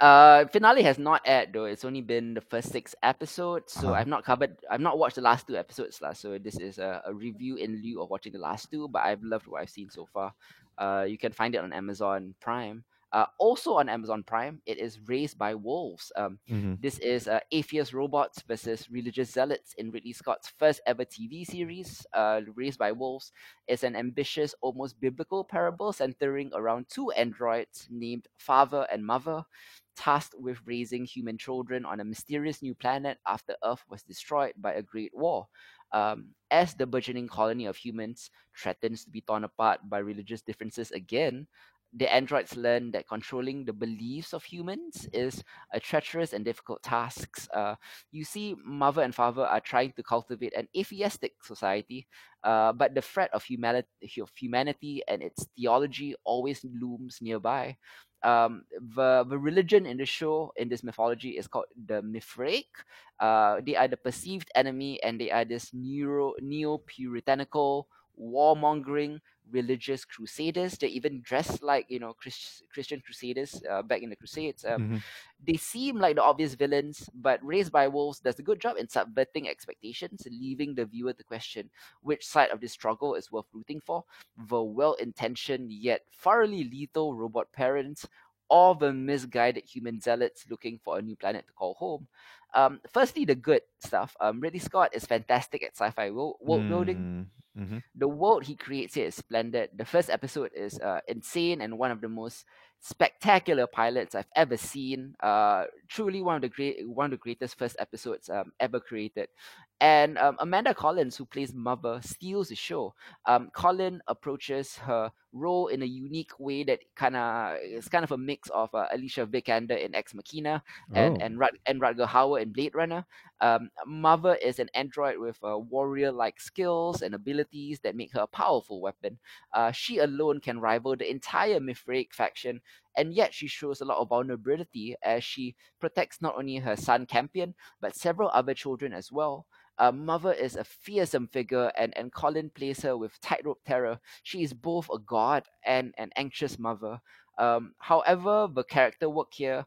Uh, finale has not aired though. It's only been the first six episodes, so Uh-huh. I've not covered. I've not watched the last two episodes, lah. So this is a, a review in lieu of watching the last two. But I've loved what I've seen so far. Uh, you can find it on Amazon Prime. Uh, also on Amazon Prime, it is Raised by Wolves. Um, hmm this is uh, atheist robots versus religious zealots in Ridley Scott's first ever TV series, uh, Raised by Wolves. It's an ambitious, almost biblical parable centering around two androids named Father and Mother, tasked with raising human children on a mysterious new planet after Earth was destroyed by a great war. Um, as the burgeoning colony of humans threatens to be torn apart by religious differences again, the androids learn that controlling the beliefs of humans is a treacherous and difficult task. Uh, you see, mother and father are trying to cultivate an atheistic society, uh, but the threat of humanity, of humanity and its theology always looms nearby. Um, the the religion in the show in this mythology is called the Mithraic. Uh, they are the perceived enemy, and they are this neuro neo puritanical warmongering religious crusaders. They even dress like you know Chris, Christian crusaders uh, back in the Crusades. Um, Mhm. they seem like the obvious villains, but Raised by Wolves does a good job in subverting expectations, leaving the viewer to question which side of this struggle is worth rooting for the well intentioned yet thoroughly lethal robot parents or the misguided human zealots looking for a new planet to call home. Um, firstly, the good stuff. Um, Ridley Scott is fantastic at sci fi world, world building Mm, mhm. the world he creates here is splendid. The first episode is uh, insane and one of the most spectacular pilots I've ever seen. Uh, truly one of the great, one of the greatest first episodes um, ever created. And um, Amanda Collins, who plays Mother, steals the show. Um, Colin approaches her role in a unique way that kind of is kind of a mix of uh, Alicia Vikander in Ex Machina and Oh. and, Rut- and Rutger Hauer in Blade Runner. Um, Mother is an android with uh, warrior-like skills and abilities that make her a powerful weapon. Uh, she alone can rival the entire Mithraic faction, and yet she shows a lot of vulnerability as she protects not only her son Campion but several other children as well. Uh, Mother is a fearsome figure, and, and Colin plays her with tightrope terror. She is both a god and an anxious mother. Um, however, the character work here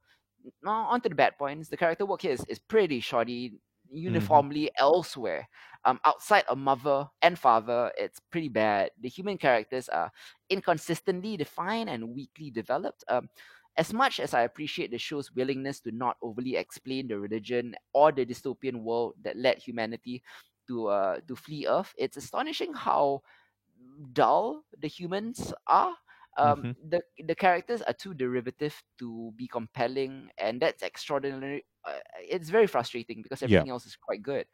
no, on to the bad points. The character work here is, is pretty shoddy, uniformly elsewhere. Um, outside of mother and father, it's pretty bad. The human characters are inconsistently defined and weakly developed. Um, as much as I appreciate the show's willingness to not overly explain the religion or the dystopian world that led humanity to uh, to flee Earth, it's astonishing how dull the humans are. Um, the the characters are too derivative to be compelling, and that's extraordinary. Uh, it's very frustrating because Yeah. everything else is quite good.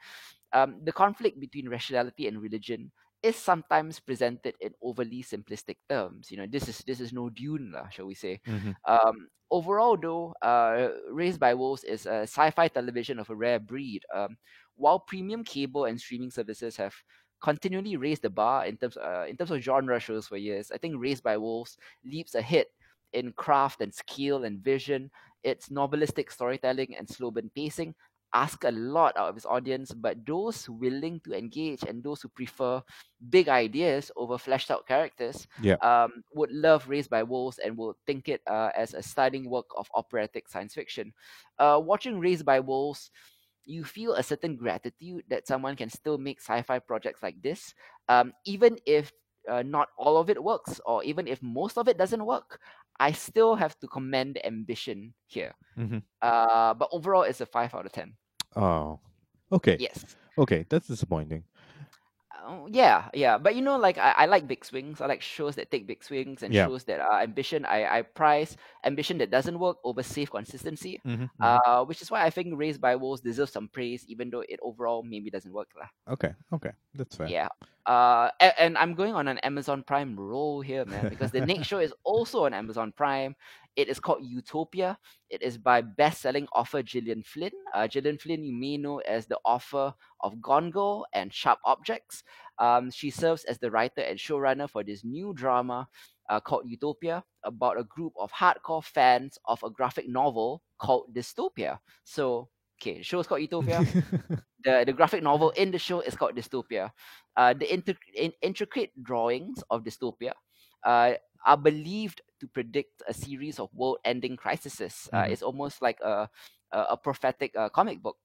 Um, the conflict between rationality and religion is sometimes presented in overly simplistic terms. You know, this is this is no Dune, lah, shall we say? Mhm. Um, overall, though, uh, Raised by Wolves is a sci-fi television of a rare breed. Um, while premium cable and streaming services have continually raised the bar in terms uh, in terms of genre shows for years, I think Raised by Wolves leaps ahead in craft and skill and vision. Its novelistic storytelling and slow burn pacing ask a lot out of his audience, but those willing to engage and those who prefer big ideas over fleshed out characters Yeah. um, would love Raised by Wolves and will think it uh, as a stunning work of operatic science fiction. Uh, watching Raised by Wolves, you feel a certain gratitude that someone can still make sci-fi projects like this, um, even if uh, not all of it works, or even if most of it doesn't work. I still have to commend the ambition here. Mhm. Uh, but overall, it's a five out of ten. Oh. Okay. Yes. Okay. That's disappointing. Oh, yeah, yeah, but you know, like I, I like big swings. I like shows that take big swings and Yeah. shows that are ambition. I, I prize ambition that doesn't work over safe consistency. Mm-hmm, Uh, which is why I think Raised by Wolves deserves some praise, even though it overall maybe doesn't work lah. Okay, okay, that's fair. Yeah. Uh, and, and I'm going on an Amazon Prime roll here, man, because the next show is also on Amazon Prime. It is called Utopia. It is by best-selling author Gillian Flynn. Uh, Gillian Flynn, you may know as the author of Gone Girl and Sharp Objects. Um, she serves as the writer and showrunner for this new drama uh, called Utopia about a group of hardcore fans of a graphic novel called Dystopia. So, okay, the show is called Utopia the, the graphic novel in the show is called Dystopia. Uh, the inter- in, intricate drawings of Dystopia uh, are believed to predict a series of world-ending crises. Uh, Mhm. it's almost like a a, a prophetic uh, comic book.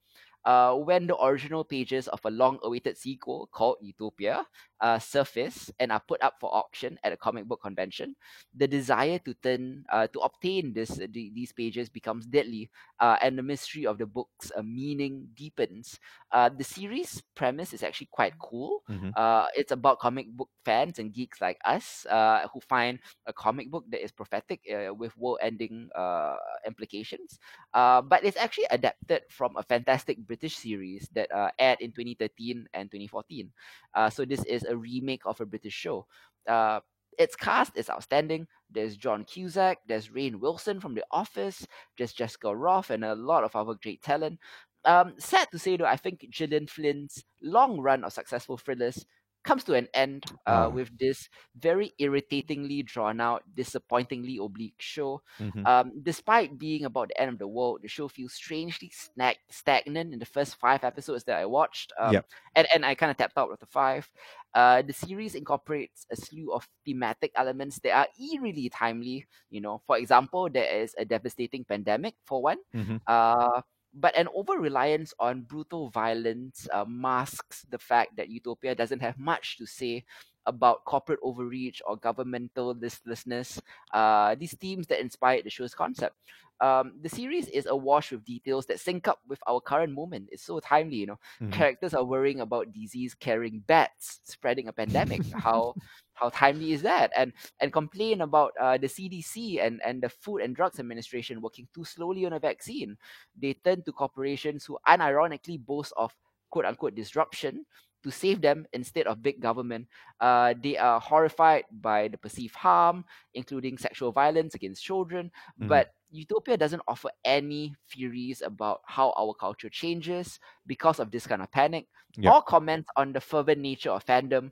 Uh, when the original pages of a long-awaited sequel called Utopia uh, surface and are put up for auction at a comic book convention, the desire to turn uh, to obtain this the, these pages becomes deadly, uh, and the mystery of the book's uh, meaning deepens. Uh, the series premise is actually quite cool. Mhm. Uh, it's about comic book fans and geeks like us uh, who find a comic book that is prophetic uh, with world-ending uh, implications. Uh, but it's actually adapted from a fantastic British series that uh, aired in 2013 and 2014. Uh, so this is a remake of a British show. Uh, its cast is outstanding. There's John Cusack, there's Rainn Wilson from The Office, there's Jessica Rothe, and a lot of other great talent. Um, sad to say though, I think Gillian Flynn's long run of successful thrillers comes to an end uh, Ah. with this very irritatingly drawn out, disappointingly oblique show. Mhm. Um, despite being about the end of the world, the show feels strangely snag- stagnant in the first five episodes that I watched. Um, Yep. and, and I kind of tapped out with the five. Uh, the series incorporates a slew of thematic elements that are eerily timely. You know, for example, there is a devastating pandemic for one. Mhm. Uh, but an over reliance on brutal violence uh, masks the fact that Utopia doesn't have much to say about corporate overreach or governmental listlessness. Uh, these themes that inspired the show's concept. Um, the series is awash with details that sync up with our current moment. It's so timely, you know. Mhm. Characters are worrying about disease-carrying bats spreading a pandemic. how how timely is that? And and complain about uh, the CDC and, and the Food and Drugs Administration working too slowly on a vaccine. They turn to corporations who unironically boast of quote unquote disruption to save them instead of big government. Uh, they are horrified by the perceived harm, including sexual violence against children. Mhm. But Utopia doesn't offer any theories about how our culture changes because of this kind of panic, Yep. or comments on the fervent nature of fandom,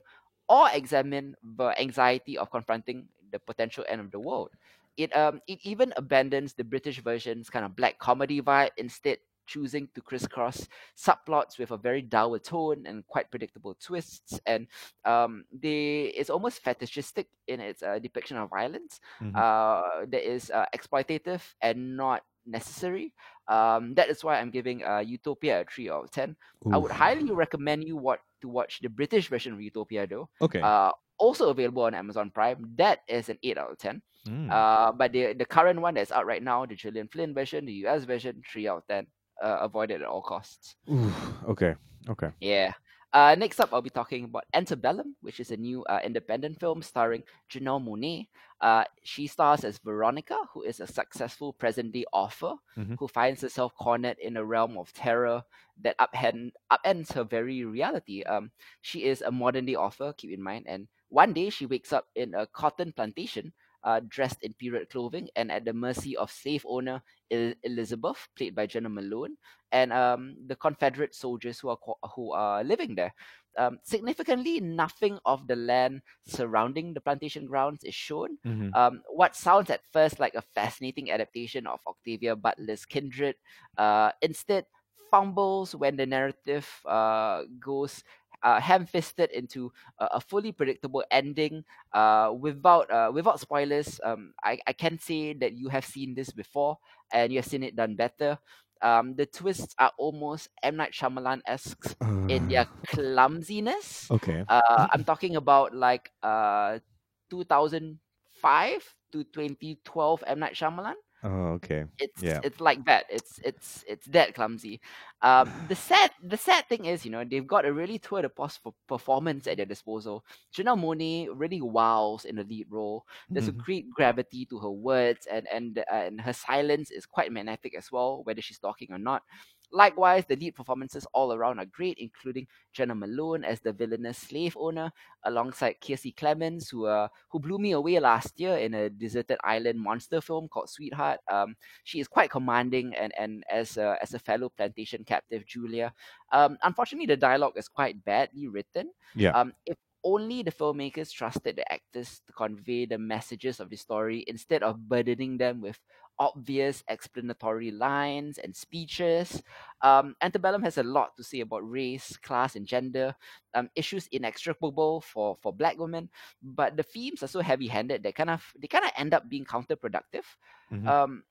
or examine the anxiety of confronting the potential end of the world. It um it even abandons the British version's kind of black comedy vibe, instead choosing to crisscross subplots with a very dour tone and quite predictable twists. And um, they it's almost fetishistic in its uh, depiction of violence. Mhm. Uh, that is uh, exploitative and not necessary. Um, that is why I'm giving uh, Utopia a three out of ten. I would highly recommend you what to watch the British version of Utopia though. Okay. Uh, also available on Amazon Prime. That is an eight out of ten. Mm. Uh, but the the current one that's out right now, the Gillian Flynn version, the US version, three out of ten. Uh, avoided at all costs. Oof. Okay. Okay. Yeah. Uh, next up, I'll be talking about Antebellum, which is a new uh, independent film starring Janelle Monáe. Uh, she stars as Veronica, who is a successful present day author Mhm. who finds herself cornered in a realm of terror that upend, upends her very reality. Um, she is a modern day author, keep in mind, and one day she wakes up in a cotton plantation. Uh, dressed in period clothing and at the mercy of slave owner El- Elizabeth, played by Jenna Malone, and um, the Confederate soldiers who are co- who are living there. Um, significantly, nothing of the land surrounding the plantation grounds is shown. Mhm. Um, what sounds at first like a fascinating adaptation of Octavia Butler's Kindred, uh, instead fumbles when the narrative uh, goes uh, ham-fisted into a, a fully predictable ending. Uh, without uh, without spoilers, um, I, I can say that you have seen this before and you have seen it done better. Um, the twists are almost M Night Shyamalan esque in their clumsiness. okay. Uh, I'm talking about like uh 2005 to 2012 M Night Shyamalan. Oh, okay. it's Yeah. it's like that. It's it's it's that clumsy. Um, the sad the sad thing is, you know, they've got a really tour de force for performance at their disposal. Janelle Monáe really wows in the lead role. There's a Mhm. great gravity to her words, and and and her silence is quite magnetic as well, whether she's talking or not. Likewise, the lead performances all around are great, including Jenna Malone as the villainous slave owner, alongside Kiersey Clemens, who uh, who blew me away last year in a deserted island monster film called Sweetheart. Um, she is quite commanding, and and as a, as a fellow plantation captive, Julia. Um, unfortunately, the dialogue is quite badly written. Yeah. Um, if only the filmmakers trusted the actors to convey the messages of the story instead of burdening them with obvious explanatory lines and speeches. Um, Antebellum has a lot to say about race, class, and gender, um, issues inextricable for, for black women, but the themes are so heavy-handed that kind of they kind of end up being counterproductive. Mhm. Um,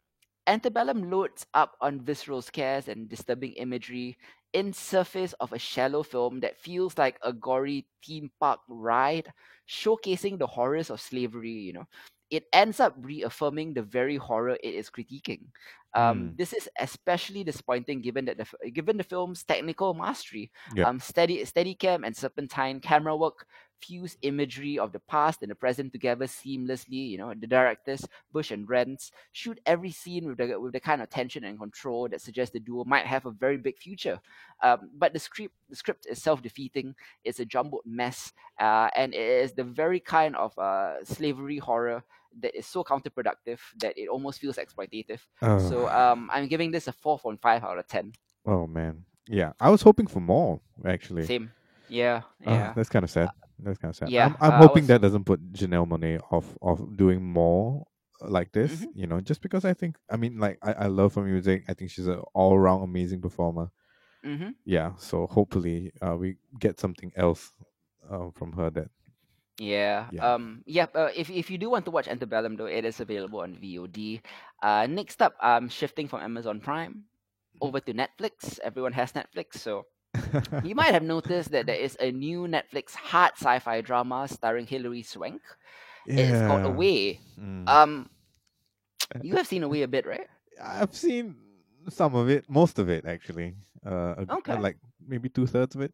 Antebellum loads up on visceral scares and disturbing imagery in surface of a shallow film that feels like a gory theme park ride, showcasing the horrors of slavery, you know. It ends up reaffirming the very horror it is critiquing. Um, Mm. This is especially disappointing given that the given the film's technical mastery. Yeah. Um, steady Steadicam and serpentine camera work fuse imagery of the past and the present together seamlessly. You know, the directors Bush and Renz shoot every scene with the with the kind of tension and control that suggests the duo might have a very big future. Um, but the script the script is self defeating. It's a jumbled mess, uh, and it is the very kind of uh, slavery horror that is so counterproductive that it almost feels exploitative. So Oh. um, I'm giving this a four point five out of ten. oh man. Yeah. I was hoping for more actually. Same. Yeah. Ah, Yeah. that's kind of sad. That's kind of sad. yeah, I'm, I'm uh, hoping was- that doesn't put Janelle Monáe off of doing more like this. Mhm. You know, just because I think I mean, like I, I love her music. I think she's an all round amazing performer. Mm-hmm. Yeah. So hopefully, uh, we get something else uh, from her that Yeah. Yeah. Um. Yeah. Uh, if if you do want to watch Antebellum, though, it is available on VOD. Uh. Next up, I'm shifting from Amazon Prime over to Netflix. Everyone has Netflix, so you might have noticed that there is a new Netflix hard sci-fi drama starring Hilary Swank. Yeah. It's called Away. Mm. Um. You have seen Away a bit, right? I've seen some of it, most of it actually. Uh, Okay. like maybe two thirds of it.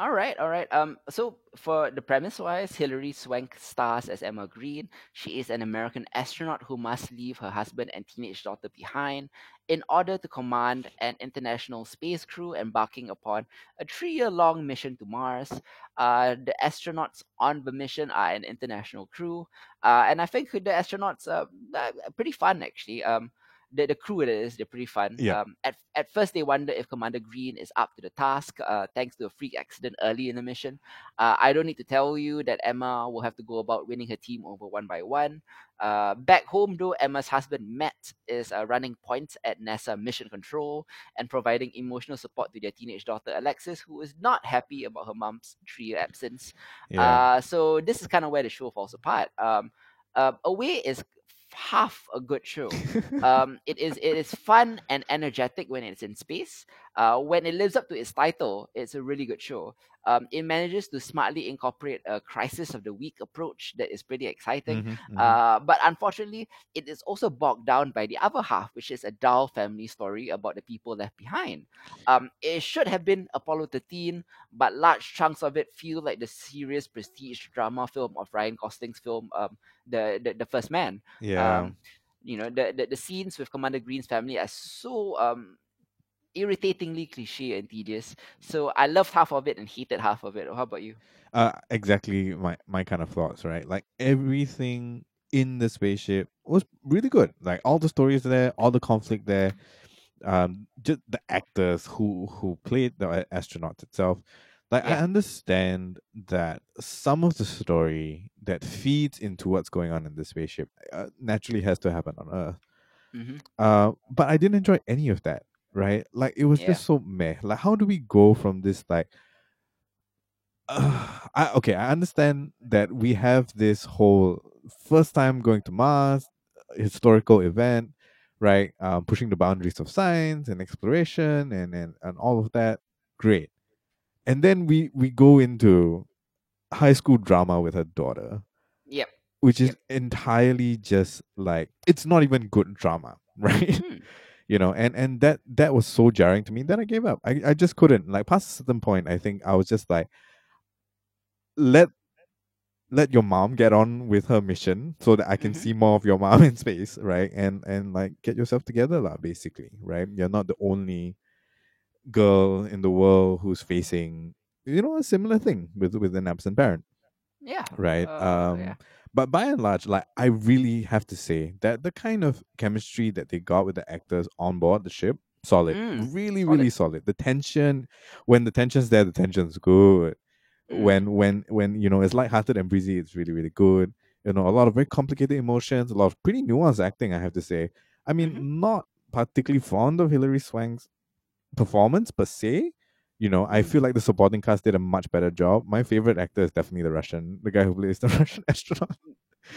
All right, all right. Um, so for the premise-wise, Hilary Swank stars as Emma Green. She is an American astronaut who must leave her husband and teenage daughter behind in order to command an international space crew embarking upon a three-year-long mission to Mars. Uh, the astronauts on the mission are an international crew, uh, and I think the astronauts are uh, pretty fun actually. Um, the, the crew it is they're pretty fun. Yeah. Um, at at first they wonder if Commander Green is up to the task. Uh, thanks to a freak accident early in the mission. Uh, I don't need to tell you that Emma will have to go about winning her team over one by one. Uh, back home though, Emma's husband Matt is uh, running points at NASA Mission Control and providing emotional support to their teenage daughter Alexis, who is not happy about her mom's three-year absence. Yeah. Uh, so this is kind of where the show falls apart. Um, uh, Away is half a good show. um, it is it is fun and energetic when it's in space. Uh, when it lives up to its title, it's a really good show. Um, it manages to smartly incorporate a crisis of the week approach that is pretty exciting. Mhm, mhm. Uh, but unfortunately, it is also bogged down by the other half, which is a dull family story about the people left behind. Um, it should have been Apollo 13, but large chunks of it feel like the serious prestige drama film of Ryan Gosling's film, um, the, the the First Man. yeah. Um, you know, the, the the scenes with Commander Green's family are so um irritatingly cliche and tedious. So I loved half of it and hated half of it. How about you? uh exactly my my kind of thoughts right? Like everything in the spaceship was really good. Like all the stories there all the conflict there um just the actors who who played the astronauts itself. Like i understand that some of the story that feeds into what's going on in the spaceship uh, naturally has to happen on earth. Hmm uh but i didn't enjoy any of that right like it was Yeah. just so meh like how do we go from this like uh, I, okay i understand that we have this whole first time going to mars historical event right um, pushing the boundaries of science and exploration and, and and all of that great and then we we go into high school drama with her daughter Yep. which is entirely just like it's not even good drama, right? Hmm. You know, and and that that was so jarring to me. Then I gave up. I I just couldn't. Like past a certain point, I think I was just like, let let your mom get on with her mission so that I can Mhm. see more of your mom in space, right? And and like get yourself together, lah, basically, right? You're not the only girl in the world who's facing, you know, a similar thing with with an absent parent, Yeah. right? Uh, um yeah. But by and large, like I really have to say that the kind of chemistry that they got with the actors on board the ship, solid. Mm, really, solid. really solid. The tension, when the tension's there, the tension's good Mm. when when when you know it's lighthearted and breezy, it's really really good. You know, a lot of very complicated emotions, a lot of pretty nuanced acting. I have to say. I mean, Mhm. not particularly fond of Hilary Swank's performance per se. You know, I feel like the supporting cast did a much better job. My favorite actor is definitely the Russian, the guy who plays the Russian astronaut.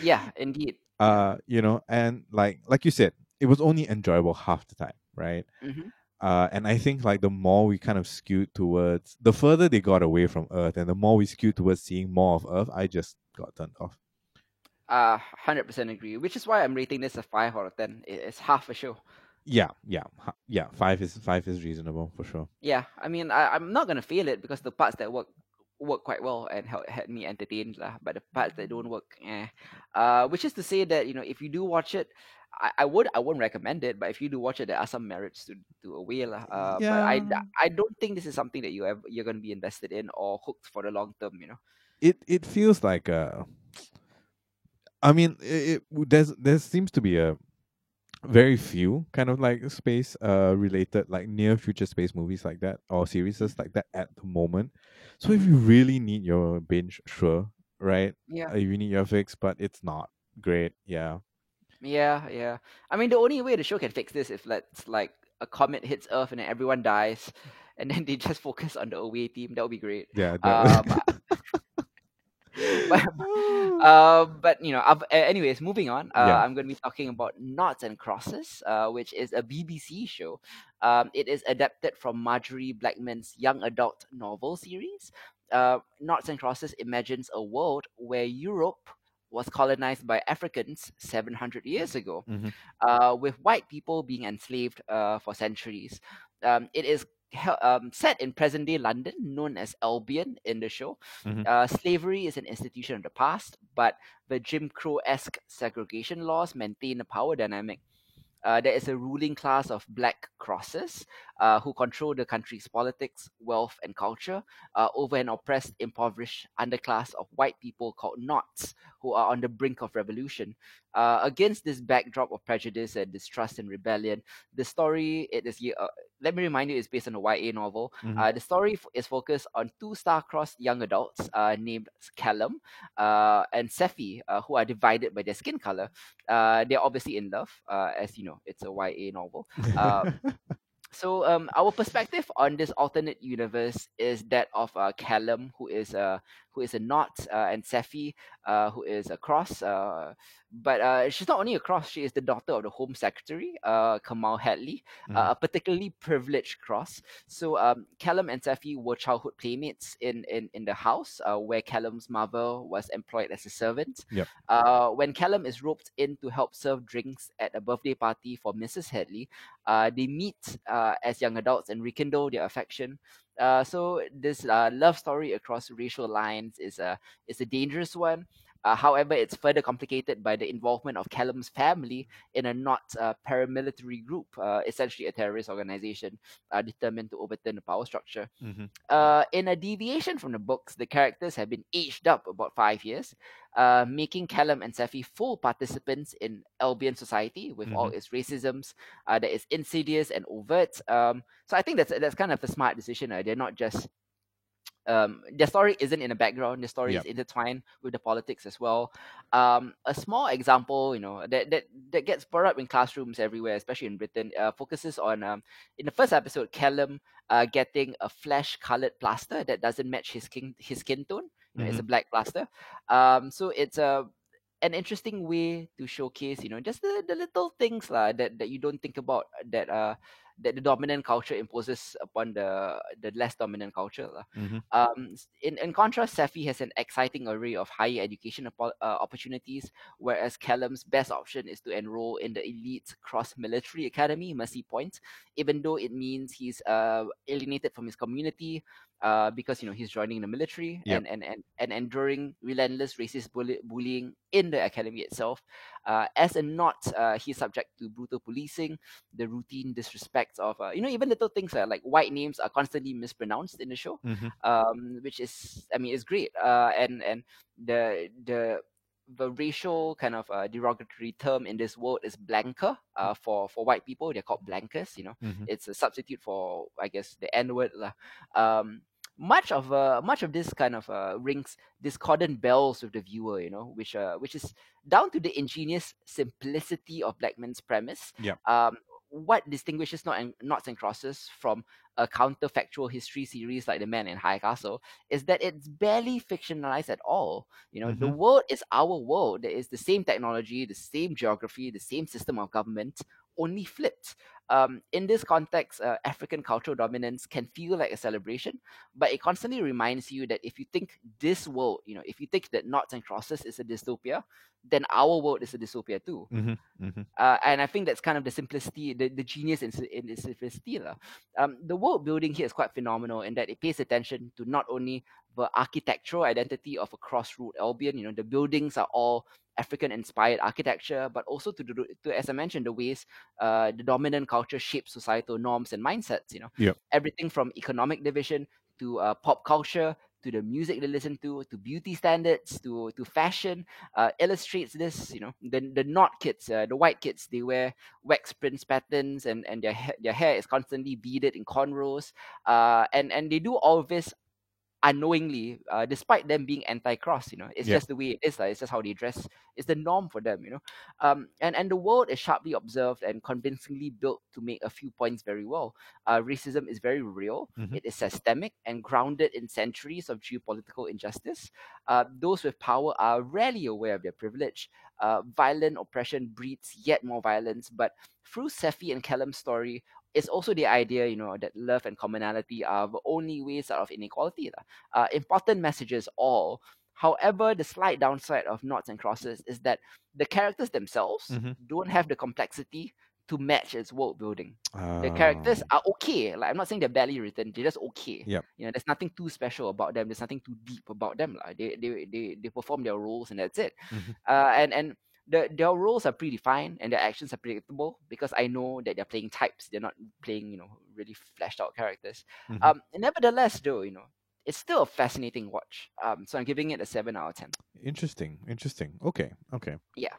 Yeah, indeed. Uh, you know, and like like you said, it was only enjoyable half the time, right? Mhm. Uh, and I think like the more we kind of skewed towards the further they got away from Earth, and the more we skewed towards seeing more of Earth, I just got turned off. Uh, hundred percent agree. Which is why I'm rating this a five out of ten. It's half a show. Yeah, yeah, yeah. Five is five is reasonable for sure. Yeah, I mean, I, I'm not gonna fail it because the parts that work work quite well and help, had me entertained lah. But the parts that don't work, eh. Uh, which is to say that you know if you do watch it, I, I would I won't recommend it. But if you do watch it, there are some merits to to a way lah. Uh, but I I don't think this is something that you ever you're gonna be invested in or hooked for the long term. You know. It it feels like uh, I mean, it, it there's there seems to be a very few kind of like space uh related like near future space movies like that or series like that at the moment. So if you really need your binge, sure, right? Yeah. Uh, you need your fix, but it's not great. Yeah. Yeah, yeah. I mean, the only way the show can fix this if let's like a comet hits Earth and then everyone dies, and then they just focus on the away team. That would be great. Yeah. Um, but, uh, but you know, I've, anyways, moving on. Uh, Yeah. I'm going to be talking about Noughts and Crosses, uh, which is a BBC show. Um, it is adapted from Malorie Blackman's young adult novel series. Uh, Noughts and Crosses imagines a world where Europe was colonized by Africans 700 years ago, Mhm. uh, with white people being enslaved uh, for centuries. Um, it is um, set in present day London, known as Albion in the show. Mhm. Uh, slavery is an institution of the past, but the Jim Crow esque segregation laws maintain a power dynamic. Uh, there is a ruling class of black crosses uh, who control the country's politics, wealth, and culture uh, over an oppressed, impoverished underclass of white people called Noughts, who are on the brink of revolution. Uh, against this backdrop of prejudice and distrust and rebellion, the story it is. Uh, let me remind you, it's based on a YA novel. Mhm. Uh, the story f- is focused on two star-crossed young adults uh, named Callum uh, and Sephy, uh, who are divided by their skin color. Uh, they're obviously in love, uh, as you know, it's a YA novel. Uh, so um, our perspective on this alternate universe is that of uh, Callum, who is a who is a nought, uh, and Sephy, uh, who is a cross. Uh, but uh, she's not only a cross; she is the daughter of the Home Secretary, uh, Kamal Hadley, Mhm. uh, a particularly privileged cross. So um, Callum and Sephy were childhood playmates in in, in the house uh, where Callum's mother was employed as a servant. Yep. Uh, when Callum is roped in to help serve drinks at a birthday party for Mrs. Hadley, uh, they meet uh, as young adults and rekindle their affection. Uh, so this uh, love story across racial lines is a is a dangerous one. Uh, however, it's further complicated by the involvement of Callum's family in a nought uh, paramilitary group, uh, essentially a terrorist organization uh, determined to overturn the power structure. Mhm. Uh, in a deviation from the books, the characters have been aged up about five years, uh, making Callum and Sephy full participants in Albion society with all its racisms uh, that is insidious and overt. Um, so I think that's that's kind of a smart decision. Uh, they're not just um, their story isn't in the background. The story Yep. is intertwined with the politics as well. Um, a small example, you know, that, that that gets brought up in classrooms everywhere, especially in Britain, uh, focuses on um, in the first episode, Callum uh, getting a flesh-colored plaster that doesn't match his skin his skin tone. You know, it's a black plaster. Um, so it's a an interesting way to showcase, you know, just the, the little things lah, that, that you don't think about that uh that the dominant culture imposes upon the the less dominant culture. lah. Mhm. Um, in, in contrast, Sephy has an exciting array of higher education oppo- uh, opportunities, whereas Callum's best option is to enroll in the elite cross military academy, Mercy Point, even though it means he's uh, alienated from his community uh, because you know he's joining the military Yep. and, and, and, and enduring relentless racist bully- bullying in the academy itself. Uh, as a nought, uh, he's subject to brutal policing, the routine disrespects of, uh, you know, even little things uh, like white names are constantly mispronounced in the show, Mhm. um, which is, I mean, it's great. Uh, and and the the the racial kind of uh, derogatory term in this world is blanker. Uh, for for white people, they're called blankers. You know, Mhm. it's a substitute for I guess the N word. Um, much of uh, much of this kind of uh, rings discordant bells with the viewer, you know, which uh, which is down to the ingenious simplicity of Blackman's premise. Yeah. Um, what distinguishes not and noughts and crosses from a counterfactual history series like The Man in High Castle is that it's barely fictionalized at all. You know, the Mhm. world is our world. There is the same technology, the same geography, the same system of government, only flipped. Um, in this context, uh, African cultural dominance can feel like a celebration, but it constantly reminds you that if you think this world, you know, if you think that noughts and crosses is a dystopia, then our world is a dystopia too. Mhm. Mhm. Uh, and I think that's kind of the simplicity, the, the genius in, in the simplicity. Um, the world building here is quite phenomenal in that it pays attention to not only the architectural identity of a crossroad Albion, you know, the buildings are all African inspired architecture, but also to, do, to as I mentioned, the ways uh, the dominant culture shapes societal norms and mindsets, you know. Yep. Everything from economic division to uh, pop culture to the music they listen to, to beauty standards, to to fashion, uh, illustrates this. You know, the the nought kids, uh, the white kids, they wear wax prints patterns, and and their ha- their hair is constantly beaded in cornrows, uh, and and they do all this unknowingly, uh, despite them being anti-cross. You know, it's Yeah. just the way it is. Like, it's just how they dress. It's the norm for them. You know, um, and and the world is sharply observed and convincingly built to make a few points very well. Uh, racism is very real. Mhm. It is systemic and grounded in centuries of geopolitical injustice. Uh, those with power are rarely aware of their privilege. Uh, violent oppression breeds yet more violence. But through Sephy and Callum's story, it's also the idea, you know, that love and commonality are the only ways out of inequality. Uh, important messages all. However, the slight downside of noughts and crosses is that the characters themselves Mhm. don't have the complexity to match its world building. The characters Ah, are okay. Like I'm not saying they're badly written, they're just okay. Yep. You know, there's nothing too special about them. There's nothing too deep about them. Like. They, they they they perform their roles and that's it. Mhm. Uh, and and the their roles are predefined and their actions are predictable because I know that they're playing types. They're not playing you know really fleshed out characters. Mhm. Um, nevertheless, though, you know, it's still a fascinating watch. Um, so I'm giving it a seven out of ten. Interesting. Interesting. Okay. Okay. Yeah.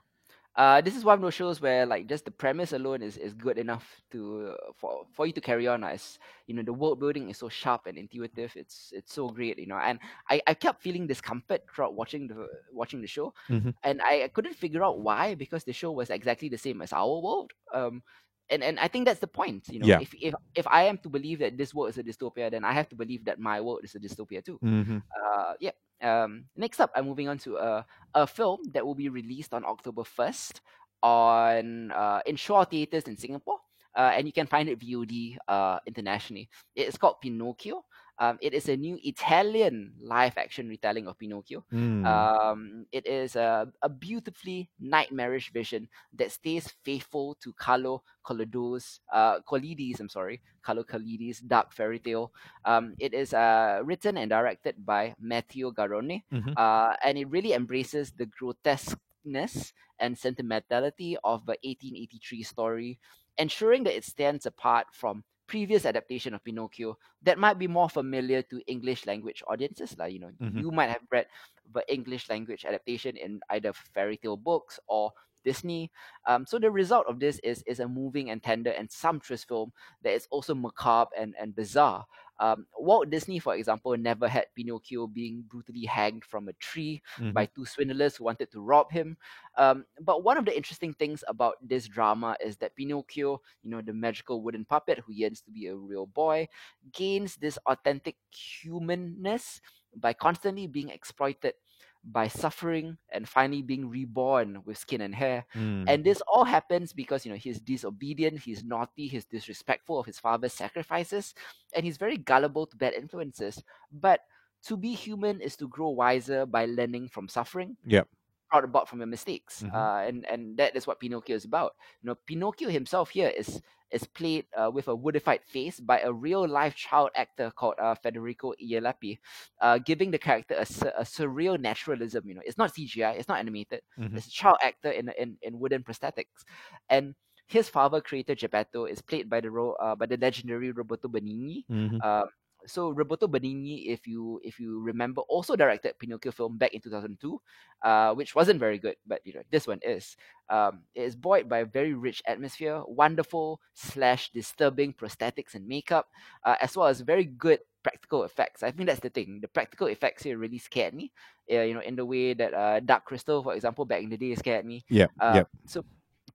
Uh, this is one of those shows where like just the premise alone is, is good enough to for for you to carry on as you know the world building is so sharp and intuitive it's it's so great you know and I, I kept feeling discomfort throughout watching the watching the show Mhm. and I, I couldn't figure out why because the show was exactly the same as our world um and and I think that's the point you know Yeah. if if if I am to believe that this world is a dystopia then I have to believe that my world is a dystopia too Mhm. uh, yeah. Um, next up, I'm moving on to a, a film that will be released on October 1st on uh, in Shaw Theatres in Singapore. Uh, and you can find it VOD uh, internationally. It's called Pinocchio. Um, it is a new Italian live action retelling of Pinocchio. Mm. Um, it is a, a beautifully nightmarish vision that stays faithful to Carlo Collodi's, uh, Collides, I'm sorry, Carlo Collides' dark fairy tale. Um, it is uh, written and directed by Matteo Garrone, Mhm. uh, and it really embraces the grotesqueness and sentimentality of the 1883 story, ensuring that it stands apart from previous adaptation of Pinocchio that might be more familiar to English language audiences. Like you know, Mhm. you might have read the English language adaptation in either fairy tale books or Disney. Um, so the result of this is is a moving and tender and sumptuous film that is also macabre and, and bizarre. Um, Walt Disney, for example, never had Pinocchio being brutally hanged from a tree Mhm. by two swindlers who wanted to rob him. Um, but one of the interesting things about this drama is that Pinocchio, you know, the magical wooden puppet who yearns to be a real boy, gains this authentic humanness by constantly being exploited by suffering and finally being reborn with skin and hair. Mm. And this all happens because you know he's disobedient, he's naughty, he's disrespectful of his father's sacrifices, and he's very gullible to bad influences. But to be human is to grow wiser by learning from suffering. Yep. Proud about from your mistakes, Mhm. uh, and and that is what Pinocchio is about. You know, Pinocchio himself here is is played uh, with a woodified face by a real life child actor called uh, Federico Ielappi, uh, giving the character a, a surreal naturalism. You know, it's not CGI, it's not animated. Mhm. It's a child actor in in, in wooden prosthetics, and his father, creator Geppetto, is played by the ro- uh, by the legendary Roberto Benigni. Mhm. So Roberto Benigni, if you if you remember, also directed Pinocchio film back in 2002, uh, which wasn't very good, but you know this one is. Um, it is buoyed by a very rich atmosphere, wonderful slash disturbing prosthetics and makeup, uh, as well as very good practical effects. I think that's the thing. The practical effects here really scared me. Uh, you know, in the way that uh, Dark Crystal, for example, back in the day, scared me. Yep. Uh, yep. So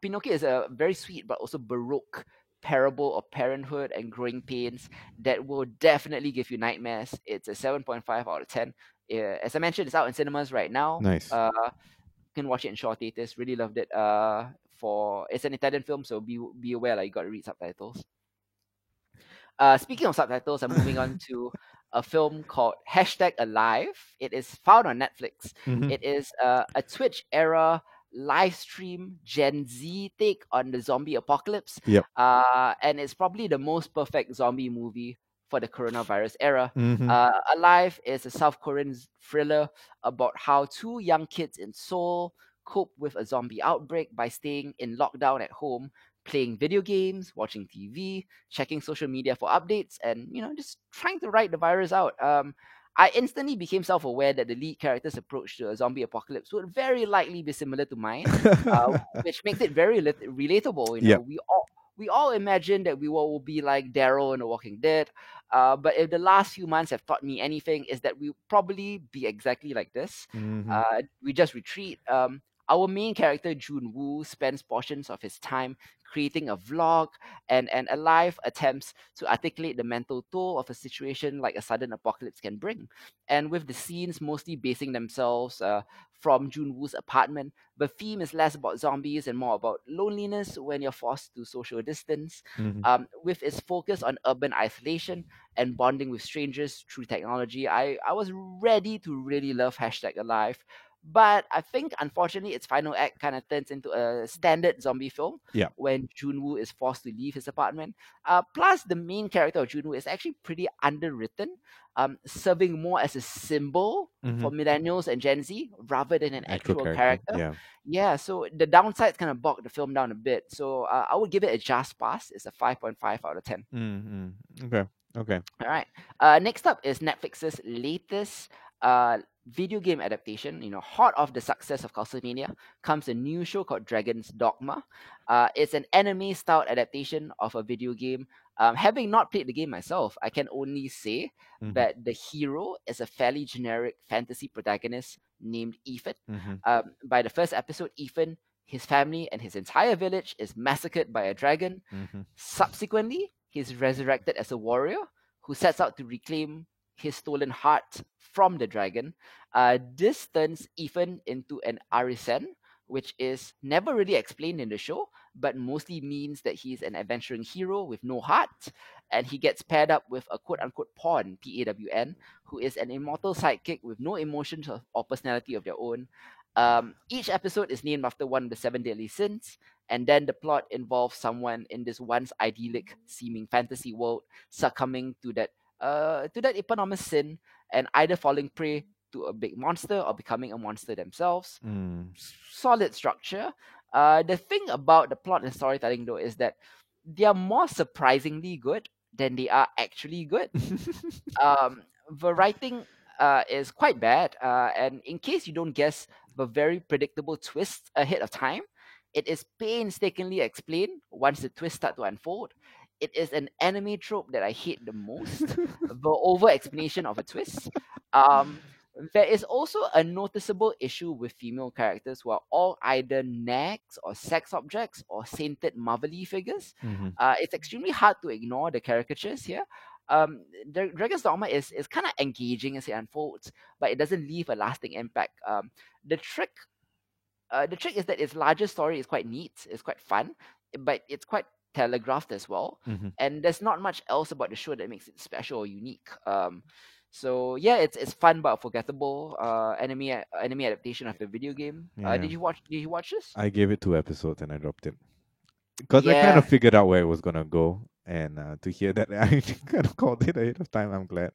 Pinocchio is a very sweet but also baroque parable of parenthood and growing pains that will definitely give you nightmares. It's a 7.5 out of 10. Uh, as I mentioned, it's out in cinemas right now. Nice. Uh, you can watch it in Shaw Theatres. Really loved it. Uh, for it's an Italian film, so be be aware like you got to read subtitles. Uh, speaking of subtitles, I'm moving on to a film called Hashtag Alive. It is found on Netflix. Mhm. It is uh, a Twitch era live stream Gen Z take on the zombie apocalypse. Yep. Uh, and it's probably the most perfect zombie movie for the coronavirus era. Mhm. Uh, Alive is a South Korean thriller about how two young kids in Seoul cope with a zombie outbreak by staying in lockdown at home, playing video games, watching TV, checking social media for updates, and you know just trying to ride the virus out. Um, I instantly became self-aware that the lead character's approach to a zombie apocalypse would very likely be similar to mine, uh, which makes it very lit- relatable. You know, Yep. we all we all imagine that we will be like Daryl in The Walking Dead. Uh, but if the last few months have taught me anything, is that we'll probably be exactly like this. Mhm. Uh, we just retreat. Um, our main character Jun Woo spends portions of his time creating a vlog and and alive attempts to articulate the mental toll of a situation like a sudden apocalypse can bring. And with the scenes mostly basing themselves uh, from Jun Woo's apartment, the theme is less about zombies and more about loneliness when you're forced to social distance. Mhm. Um, with its focus on urban isolation and bonding with strangers through technology, I, I was ready to really love hashtag alive. But I think unfortunately its final act kind of turns into a standard zombie film Yeah. when Junwoo is forced to leave his apartment. Uh, plus the main character of Junwoo is actually pretty underwritten, um, serving more as a symbol for millennials and Gen Z rather than an Mm-hmm. Actual actual, character. character. Yeah. Yeah, so the downsides kind of bog the film down a bit. So uh, I would give it a just pass. It's a 5.5 out of 10. Mm-hmm. Okay. Okay. All right. Uh, next up is Netflix's latest uh, video game adaptation. You know, hot off the success of Castlevania comes a new show called Dragon's Dogma. Uh, it's an anime-style adaptation of a video game. Um, having not played the game myself, I can only say Mhm. that the hero is a fairly generic fantasy protagonist named Ethan. Mhm. Um, by the first episode, Ethan, his family, and his entire village is massacred by a dragon. Mhm. Subsequently, he's resurrected as a warrior who sets out to reclaim his stolen heart from the dragon. Uh, this turns Ethan into an Arisen, which is never really explained in the show, but mostly means that he's an adventuring hero with no heart, and he gets paired up with a quote unquote pawn, P A W N, who is an immortal sidekick with no emotions or, personality of their own. Um, each episode is named after one of the seven deadly sins, and then the plot involves someone in this once idyllic seeming fantasy world succumbing to that uh to that eponymous sin and either falling prey to a big monster or becoming a monster themselves. Mm. solid structure. Uh the thing about the plot and storytelling though is that they are more surprisingly good than they are actually good. Um the writing uh is quite bad uh and in case you don't guess the very predictable twist ahead of time it is painstakingly explained once the twists start to unfold it is an anime trope that i hate the most the over explanation of a twist um there is also a noticeable issue with female characters who are all either nags or sex objects or sainted motherly figures Mhm. uh, it's extremely hard to ignore the caricatures here. um, Dra- Dragon's Dogma is is kind of engaging as it unfolds, but it doesn't leave a lasting impact. Um, the trick, uh, the trick is that its larger story is quite neat, it's quite fun, but it's quite telegraphed as well. Mhm. And there's not much else about the show that makes it special or unique. Um, so yeah, it's it's fun but forgettable. Uh, anime anime adaptation of the video game. Uh, did you watch? Did you watch this? I gave it two episodes and I dropped it because I kind of figured out where it was gonna go, and uh, to hear that I kind of called it ahead of time, I'm glad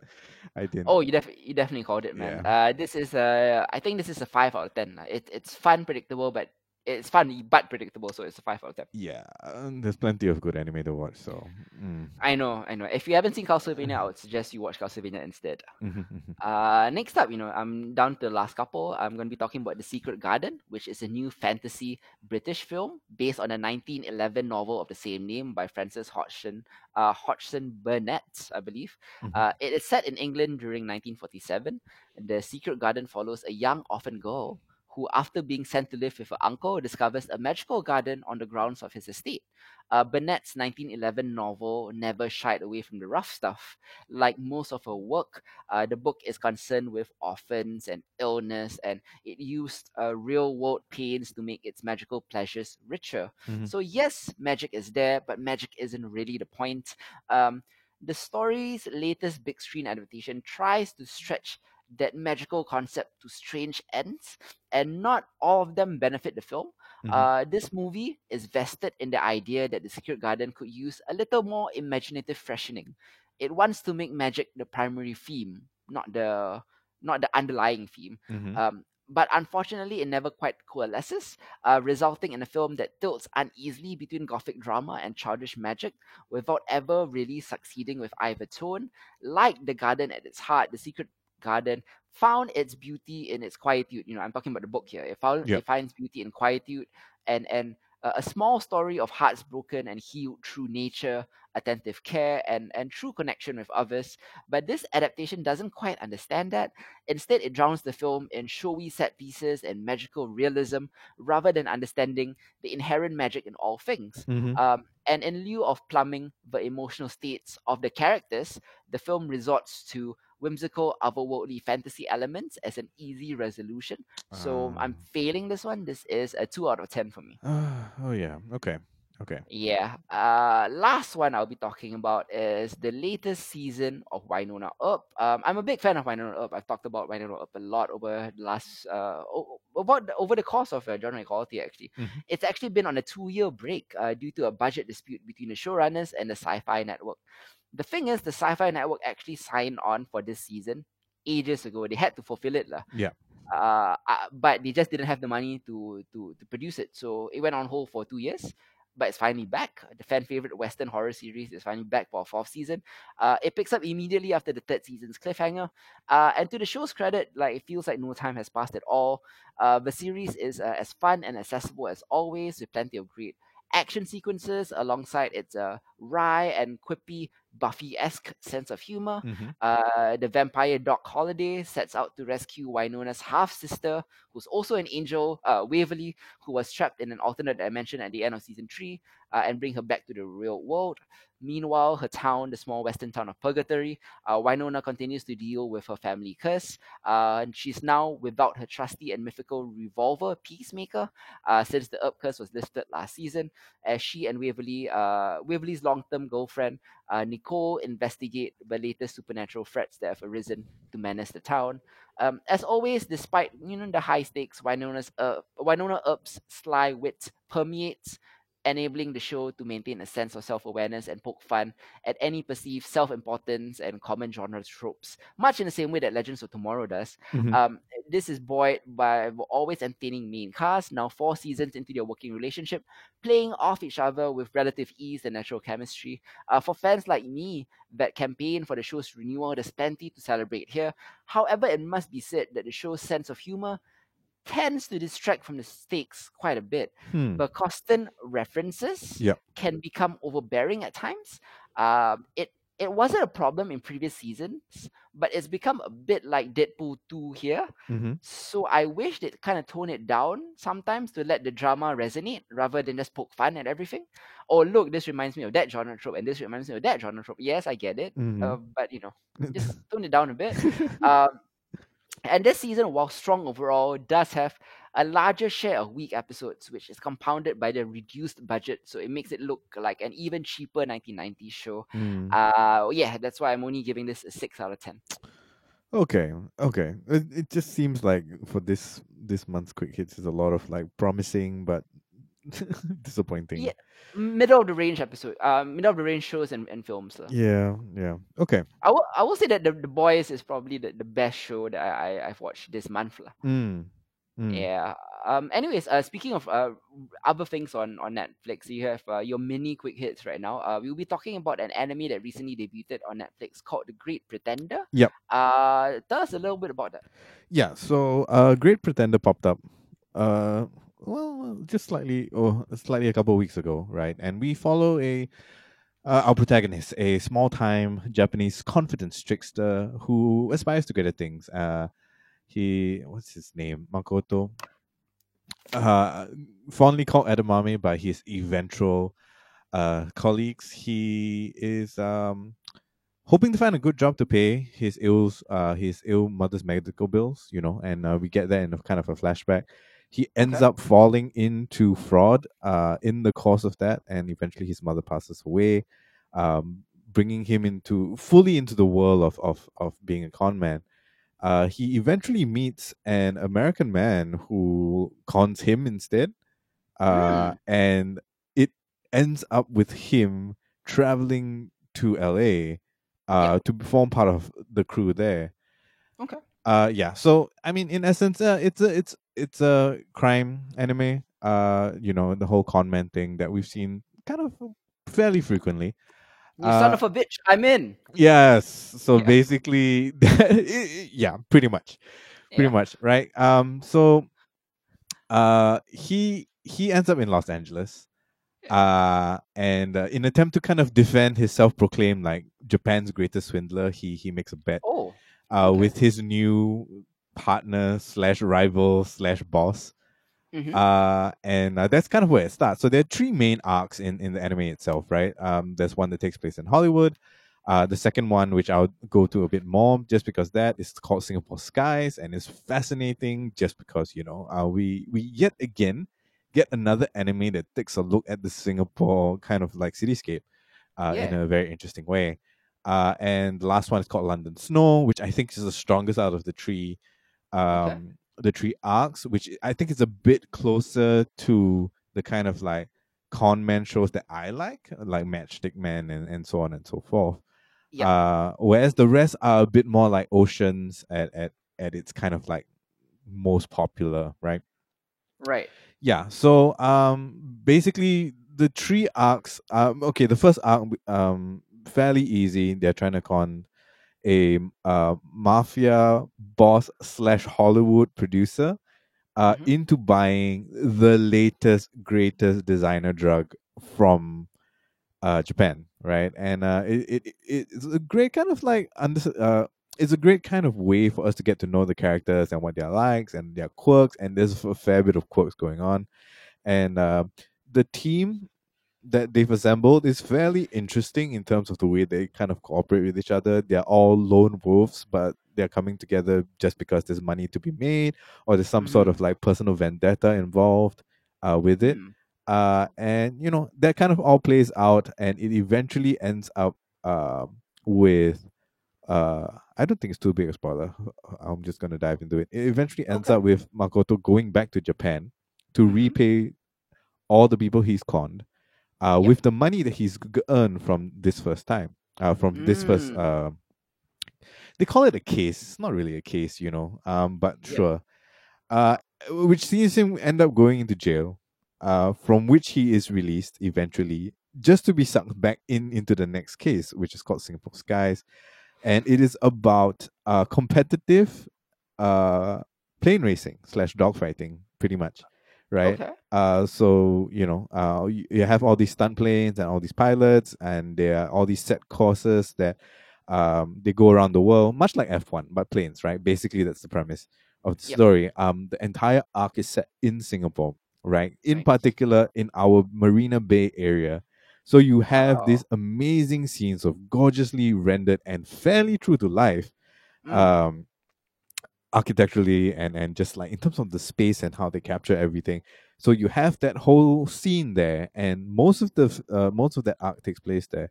I didn't. Oh, you def- you definitely called it, man. Uh, this is a I think this is a five out of ten. It it's fun, predictable, but it's fun but predictable, so it's a five out of ten. Yeah, um, there's plenty of good anime to watch. So, mm. I know, I know. If you haven't seen Castlevania, I would suggest you watch Castlevania instead. Uh, next up, you know, I'm down to the last couple. I'm going to be talking about The Secret Garden, which is a new fantasy British film based on a 1911 novel of the same name by Frances Hodgson, uh, Hodgson Burnett, I believe. Mhm. Uh, it is set in England during 1947. The Secret Garden follows a young orphan girl who, after being sent to live with her uncle, discovers a magical garden on the grounds of his estate. Uh, Burnett's 1911 novel never shied away from the rough stuff. Like most of her work, uh, the book is concerned with orphans and illness, and it used uh, real world pains to make its magical pleasures richer. Mhm. So, yes, magic is there, but magic isn't really the point. Um, the story's latest big screen adaptation tries to stretch that magical concept to strange ends, and not all of them benefit the film. Mhm. Uh, this movie is vested in the idea that the Secret Garden could use a little more imaginative freshening. It wants to make magic the primary theme, not the not the underlying theme. Mhm. Um, but unfortunately, it never quite coalesces, uh, resulting in a film that tilts uneasily between gothic drama and childish magic without ever really succeeding with either tone. Like The Garden at its heart, The Secret Garden found its beauty in its quietude. You know, I'm talking about the book here. It found Yep. it finds beauty in quietude and and a a small story of hearts broken and healed through nature, attentive care, and and true connection with others. But this adaptation doesn't quite understand that. Instead, it drowns the film in showy set pieces and magical realism rather than understanding the inherent magic in all things. Mhm. Um, and in lieu of plumbing the emotional states of the characters, the film resorts to whimsical, otherworldly fantasy elements as an easy resolution. So I'm Ah. failing this one. This is a two out of ten for me. oh yeah. Okay. Okay. Yeah. Uh, last one I'll be talking about is the latest season of Wynonna Earp. Um, I'm a big fan of Wynonna Earp. I've talked about Wynonna Earp a lot over the last uh o- about the, over the course of uh, genre equality. Actually, Mhm. it's actually been on a two-year break uh, due to a budget dispute between the showrunners and the Syfy Network. The thing is, the Syfy Network actually signed on for this season ages ago. They had to fulfill it, lah Yeah. uh, uh, but they just didn't have the money to to to produce it. So it went on hold for two years, but it's finally back. The fan favorite Western horror series is finally back for a fourth season. Uh, it picks up immediately after the third season's cliffhanger. Uh, and to the show's credit, like it feels like no time has passed at all. Uh, the series is uh, as fun and accessible as always, with plenty of great action sequences alongside its uh, wry and quippy Buffy-esque sense of humor. Mhm. Uh, the vampire Doc Holliday sets out to rescue Wynonna's half sister, who's also an angel, uh, Waverly, who was trapped in an alternate dimension at the end of season three, uh, and bring her back to the real world. Meanwhile, her town, the small western town of Purgatory, uh, Wynonna continues to deal with her family curse. Uh, and she's now without her trusty and mythical revolver, Peacemaker, uh, since the Earp curse was lifted last season, as she and Waverly, uh, Waverly's long-term girlfriend, uh, Nicole investigate the latest supernatural threats that have arisen to menace the town. Um, as always, despite you know the high stakes, Wynonna's uh, Wynonna Earp's sly wit permeates, enabling the show to maintain a sense of self-awareness and poke fun at any perceived self-importance and common genre tropes, much in the same way that Legends of Tomorrow does. Mhm. Um, this is buoyed by always entertaining main cast, now four seasons into their working relationship, playing off each other with relative ease and natural chemistry. Uh, for fans like me that campaign for the show's renewal, there's plenty to celebrate here. However, it must be said that the show's sense of humor tends to distract from the stakes quite a bit. Hmm. The constant references Yep. can become overbearing at times. Um, it it wasn't a problem in previous seasons, but it's become a bit like Deadpool 2 here. Mm-hmm. So I wish they'd kind of tone it down sometimes to let the drama resonate rather than just poke fun at everything. Oh, look, this reminds me of that genre trope, and this reminds me of that genre trope. Yes, I get it, Mhm. uh, but you know, just tone it down a bit. um, and this season, while strong overall, does have a larger share of weak episodes, which is compounded by the reduced budget, so it makes it look like an even cheaper 1990s show. Mm. Uh, yeah, that's why I'm only giving this a six out of ten. Okay, okay. It, it just seems like for this this month's quick hits is a lot of like promising but disappointing. Yeah, middle of the range episode, uh, middle of the range shows and, and films. yeah, yeah. Okay. I will I will say that the, the boys is probably the, the best show that I, I I've watched this month. Mm. Mm. Yeah. Um. Anyways, uh, speaking of uh other things on on Netflix, you have uh, your mini quick hits right now. Uh, we'll be talking about an anime that recently debuted on Netflix called The Great Pretender. Yep. Uh, tell us a little bit about that. Yeah, so uh Great Pretender popped up uh well just slightly or slightly a couple of weeks ago, right? And we follow a uh, our protagonist, a small time Japanese confidence trickster who aspires to greater things. Uh he what's his name? Makoto. Uh fondly called Edamame by his eventual uh colleagues. He is um hoping to find a good job to pay his ills, uh, his ill mother's medical bills, you know, and uh, we get that in a kind of a flashback. He ends Okay. up falling into fraud, uh, in the course of that, and eventually his mother passes away, um, bringing him into fully into the world of of of being a con man. Uh, he eventually meets an American man who cons him instead, uh, and it ends up with him traveling to LA uh, to form part of the crew there. Okay. Uh, yeah. So I mean, in essence, uh, it's a it's it's a crime anime. Uh, you know, the whole con man thing that we've seen kind of fairly frequently. You son Uh, of a bitch, I'm in. Yes. So Yeah. basically, yeah, pretty much, pretty Yeah. much, right? Um. So, uh, he he ends up in Los Angeles, uh, and uh, in attempt to kind of defend his self-proclaimed like Japan's greatest swindler, he he makes a bet Oh. uh Okay. with his new partner slash rival slash boss. mhm. Uh, and uh, that's kind of where it starts. So there are three main arcs in, in the anime itself, right? Um, there's one that takes place in Hollywood. Uh, the second one, which I'll go to a bit more, just because that is called Singapore Skies, and it's fascinating, just because you know, uh, we we yet again get another anime that takes a look at the Singapore kind of like cityscape, uh, in a very interesting way. Uh, and the last one is called London Snow, which I think is the strongest out of the three um the three arcs, which I think is a bit closer to the kind of like con man shows that I like, like Matchstick Man and, and so on and so forth. Yeah. Uh, whereas the rest are a bit more like Oceans at, at, at its kind of like most popular, right? right. Yeah. So um basically the three arcs um okay, the first arc um fairly easy. They're trying to con a uh mafia boss slash Hollywood producer uh Mhm. into buying the latest greatest designer drug from uh Japan, right? And uh it, it, it it's a great kind of like under uh it's a great kind of way for us to get to know the characters and what their likes and their quirks and there's a fair bit of quirks going on and uh, the team that they've assembled is fairly interesting in terms of the way they kind of cooperate with each other they're all lone wolves but they're coming together just because there's money to be made or there's some sort Mhm. of like personal vendetta involved uh, with it Mm. uh, and you know that kind of all plays out and it eventually ends up um, with uh, I don't think it's too big a spoiler. I'm just gonna dive into it. It eventually ends Okay. up with Makoto going back to Japan to Mhm. repay all the people he's conned, uh, Yep. with the money that he's earned from this first time, uh, from this first. Mm. Uh, they call it a case. It's not really a case, you know. Um, but Yep. sure. Uh, which sees him end up going into jail, uh, from which he is released eventually, just to be sucked back in into the next case, which is called Singapore Skies, and it is about uh competitive, uh, plane racing slash dogfighting, pretty much, right? Okay. Uh, so you know, uh, you, you have all these stunt planes and all these pilots, and there are all these set courses that um they go around the world, much like F one, but planes, right? Basically, that's the premise of the Yep. story. Um, the entire arc is set in Singapore, right? In Nice. particular, in our Marina Bay area. So you have Wow. these amazing scenes of gorgeously rendered and fairly true to life Mm. um architecturally and and just like in terms of the space and how they capture everything. So you have that whole scene there and most of the uh, most of that arc takes place there.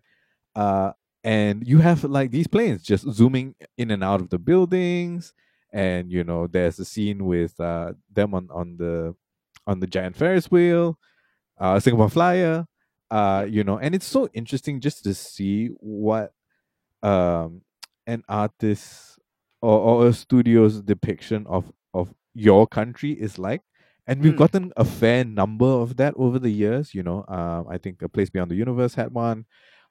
Uh and you have like these planes just zooming in and out of the buildings and you know there's a scene with uh them on on the on the giant ferris wheel uh singapore flyer uh you know and it's so interesting just to see what um an artist or, or a studio's depiction of of your country is like and we've Mm. gotten a fair number of that over the years you know um i think a place beyond the universe had one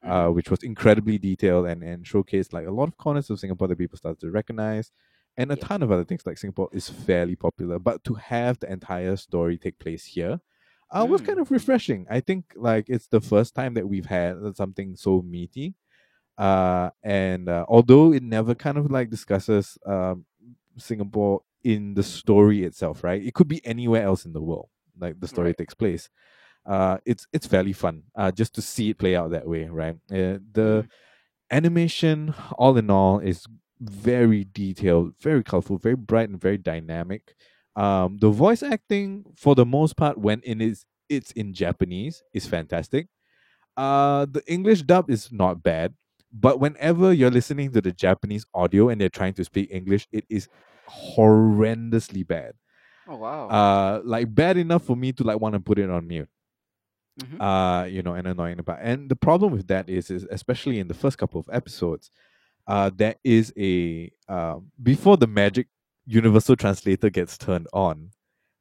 uh Mhm. which was incredibly detailed and and showcased like a lot of corners of singapore that people started to recognize and a Yeah. ton of other things like singapore is fairly popular but to have the entire story take place here uh, was Mm. kind of refreshing i think like it's the first time that we've had something so meaty uh and uh, although it never kind of like discusses um singapore in the story itself right? It could be anywhere else in the world like the story Right. takes place. Uh it's it's fairly fun uh just to see it play out that way right? Uh, the Mm. animation all in all is very detailed very colorful very bright and very dynamic. Um the voice acting for the most part when it is it's in japanese is fantastic. Uh the english dub is not bad but whenever you're listening to the japanese audio and they're trying to speak english it is horrendously bad Oh wow. uh like bad enough for me to like want to put it on mute Mhm. uh you know and annoying about and the problem with that is is especially in the first couple of episodes uh there is a um before the magic universal translator gets turned on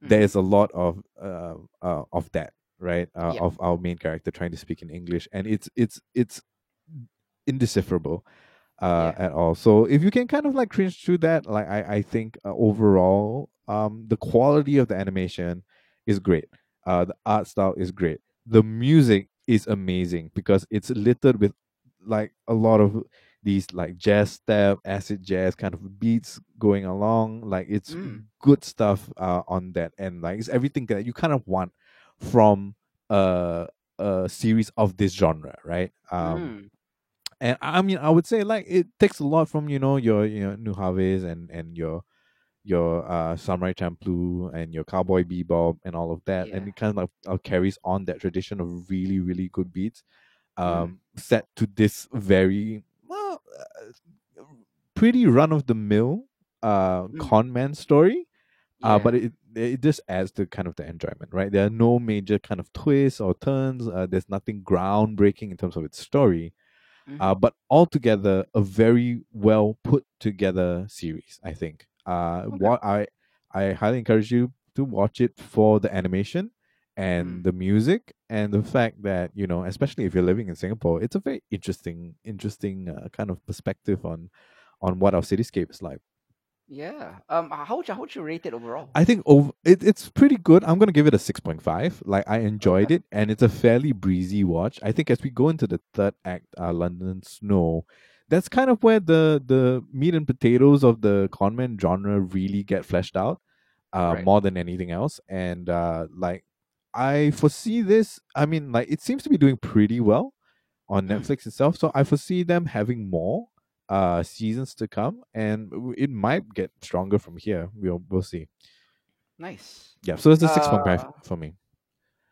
there Mhm. is a lot of uh, uh of that right uh, Yeah. of our main character trying to speak in english and it's it's it's indecipherable uh Yeah. at all so if you can kind of like cringe through that like i i think uh, overall um the quality of the animation is great uh the art style is great the music is amazing because it's littered with like a lot of these like jazz step acid jazz kind of beats going along like it's Mm. good stuff uh on that and like it's everything that you kind of want from a a series of this genre right um Mm. And I mean, I would say like it takes a lot from you know your you know New Harvest and and your your uh Samurai Champloo and your Cowboy Bebop and all of that, and it kind of like, uh, carries on that tradition of really really good beats, Mm. um, set to this very well, uh, pretty run of the mill uh Mm. con man story. Uh, but it it just adds to kind of the enjoyment, right? There are no major kind of twists or turns. Uh, there's nothing groundbreaking in terms of its story Mhm. uh, but altogether a very well put together series i think uh Okay. what i i highly encourage you to watch it for the animation and Mm. the music and the fact that you know especially if you're living in singapore it's a very interesting interesting uh, kind of perspective on on what our cityscape is like Yeah. Um. How would you how would you rate it overall? I think over it, it's pretty good. I'm gonna give it a six point five. Like I enjoyed Okay. it, and it's a fairly breezy watch. I think as we go into the third act, uh, London Snow, that's kind of where the the meat and potatoes of the conman genre really get fleshed out, uh, Right. more than anything else. And uh, like I foresee this. I mean, like it seems to be doing pretty well on Mm. Netflix itself. So I foresee them having more uh seasons to come, and it might get stronger from here. We'll we'll see. Nice. Yeah, so it's a six point five Uh, for me.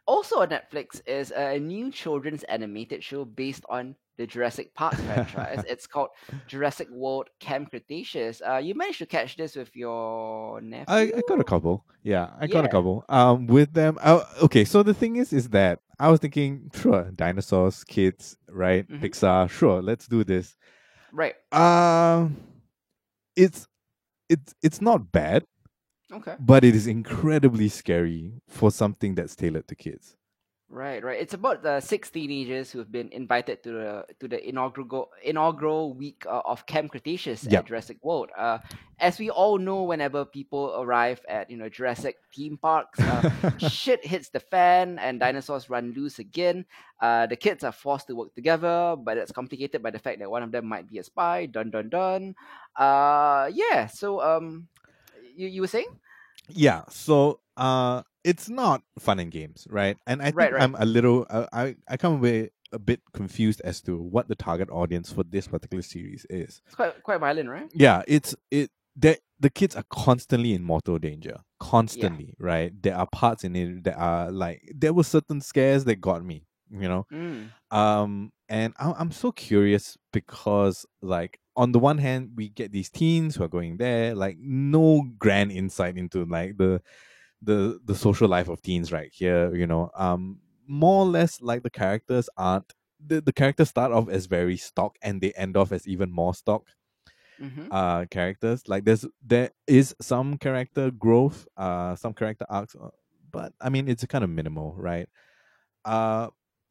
Also on Netflix is a new children's animated show based on the Jurassic Park franchise. It's called Jurassic World Camp Cretaceous. Uh, you managed to catch this with your nephew. I, I got a couple. Yeah, I got a couple. Um, with them. Uh, okay, so the thing is, is that I was thinking, sure, dinosaurs, kids, right? Mhm. Pixar, sure, let's do this. Right. Um, it's it's it's not bad, Okay. but it is incredibly scary for something that's tailored to kids. Right, right. It's about the six teenagers who have been invited to the to the inaugural inaugural week uh, of Camp Cretaceous Yep. at Jurassic World. Uh, as we all know, whenever people arrive at you know Jurassic theme parks, uh, shit hits the fan and dinosaurs run loose again. Uh, the kids are forced to work together, but it's complicated by the fact that one of them might be a spy. Dun dun dun. Uh, yeah. So um, you you were saying? yeah so uh it's not fun and games right and i think Right, right. i'm a little uh, i i come away a bit confused as to what the target audience for this particular series is It's quite quite violent, right? yeah it's it that the kids are constantly in mortal danger constantly right there are parts in it that are like there were certain scares that got me you know Mm. um and I- i'm so curious because like on the one hand we get these teens who are going there like no grand insight into like the the the social life of teens right here you know um more or less like the characters aren't the, the characters start off as very stock and they end off as even more stock Mm-hmm. uh characters. Like there's there is some character growth uh some character arcs uh, but i mean it's kind of minimal right? Uh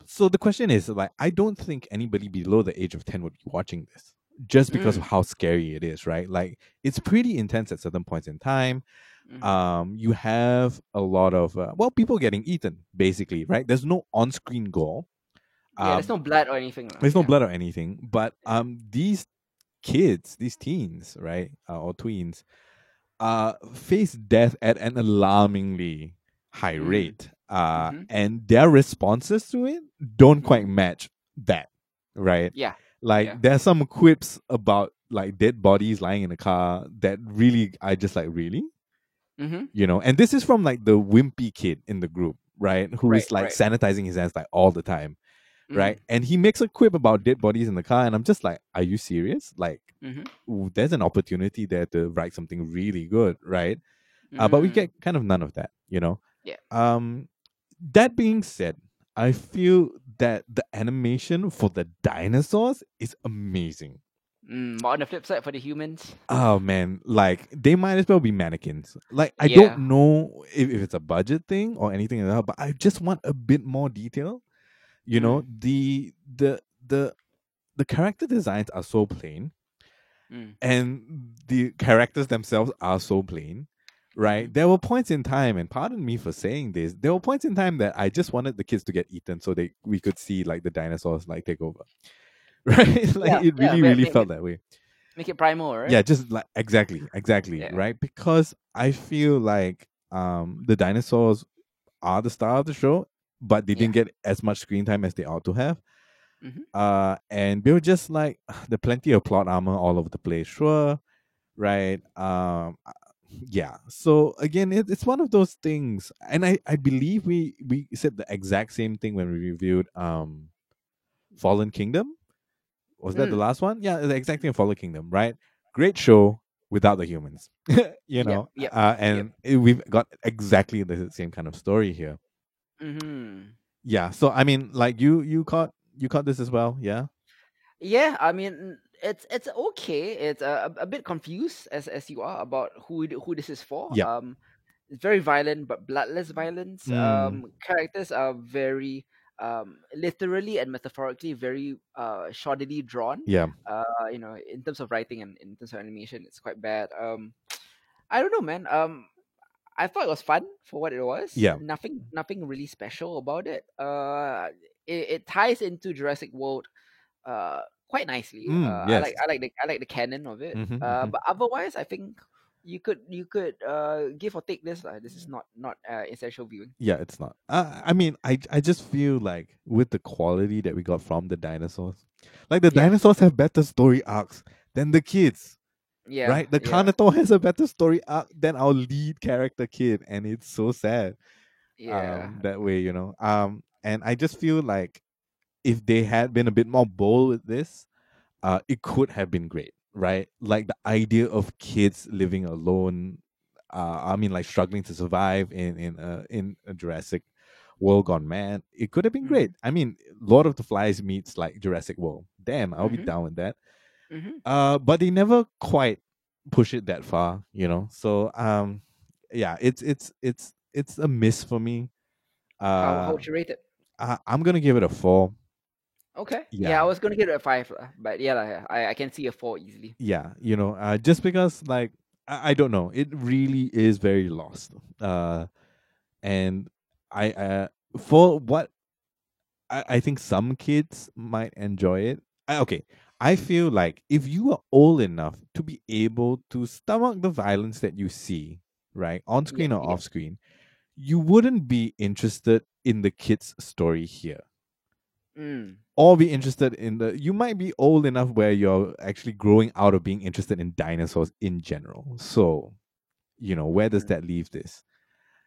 so the question is like i don't think anybody below the age of 10 would be watching this just because of how scary it is right? Like it's pretty intense at certain points in time Mhm. um you have a lot of uh, well people getting eaten basically right there's no on-screen gore yeah, there's um, no blood or anything. lah. there's no blood or anything but um these kids these teens right uh, or tweens uh face death at an alarmingly high Mm. rate uh Mhm. and their responses to it don't quite Mhm. match that right Yeah. like Yeah. there's some quips about like dead bodies lying in a car that really i just like really Mm-hmm. you know and this is from like the wimpy kid in the group right who is Right, like right. sanitizing his hands like all the time Mm-hmm. right and he makes a quip about dead bodies in the car and i'm just like are you serious like Mm-hmm. ooh, there's an opportunity there to write something really good right uh, but we get kind of none of that you know Mm. Yeah. um that being said i feel that the animation for the dinosaurs is amazing Mm, but on the flip side, for the humans, Oh man, like they might as well be mannequins. Like I Yeah. don't know if, if it's a budget thing or anything like that, but I just want a bit more detail. You know, the the the the character designs are so plain mm, and the characters themselves are so plain. Right? Mhm. There were points in time, and pardon me for saying this, there were points in time that I just wanted the kids to get eaten so they we could see like the dinosaurs like take over. Right? like Yeah, it really, but really make- felt that way. make it primal, right? Yeah, just like exactly, exactly, Yeah. right? Because I feel like um the dinosaurs are the star of the show, but they didn't get as much screen time as they ought to have. Mhm. Uh and they were just like the plenty of plot armor all over the place, sure. Right. Um uh, yeah. So again, it, it's one of those things. And I, I believe we we said the exact same thing when we reviewed um Fallen Kingdom. Was that the Mm. last one? Yeah, the exact thing Kingdom, right? Great show without the humans. you know? yep, uh, and it- we've got exactly the same kind of story here. Mm-hmm. Yeah. So I mean, like you you caught you caught this as well, yeah? Yeah, I mean, it's it's okay. It's a, a bit confused as as you are about who who this is for. Yep. Um, it's very violent, but bloodless violence. Mm. Um, characters are very um literally and metaphorically very uh shoddily drawn. Yeah. uh you know in terms of writing and in terms of animation it's quite bad um i don't know man um i thought it was fun for what it was Yeah. nothing nothing really special about it uh it, it ties into jurassic world uh quite nicely Mm, uh, i like i like the i like the canon of it Mhm, uh mhm. but otherwise i think you could you could uh give or take this uh, this is not not uh, essential viewing Yeah, it's not. Uh, I mean, I I just feel like with the quality that we got from the dinosaurs, like the Yeah. dinosaurs have better story arcs than the kids, yeah right? The yeah. Carnotaur has a better story arc than our lead character kid, and it's so sad. yeah um, that way, you know. Um, and I just feel like if they had been a bit more bold with this, uh, it could have been great, right? Like the idea of kids living alone, uh, I mean, like struggling to survive in in a, in a Jurassic World gone mad. It could have been Mhm. great. I mean, Lord of the Flies meets like Jurassic World. Damn, I'll be Mhm. down with that. hmm Uh, but they never quite push it that far, you know. So um, yeah, it's it's it's it's a miss for me. how, how Uh, would you rate it uh, I'm gonna give it a four. Okay. Yeah, Yeah. I was gonna give it a five, but yeah, I I can see a four easily. Yeah, you know, uh, just because like I, I don't know, it really is very lost. Uh, and I uh for what I, I think some kids might enjoy it. I, okay, I feel like if you are old enough to be able to stomach the violence that you see, right, on screen or yeah. off screen, you wouldn't be interested in the kid's story here. Mm. Or be interested in the you might be old enough where you're actually growing out of being interested in dinosaurs in general. So, you know, where does Mm. that leave this?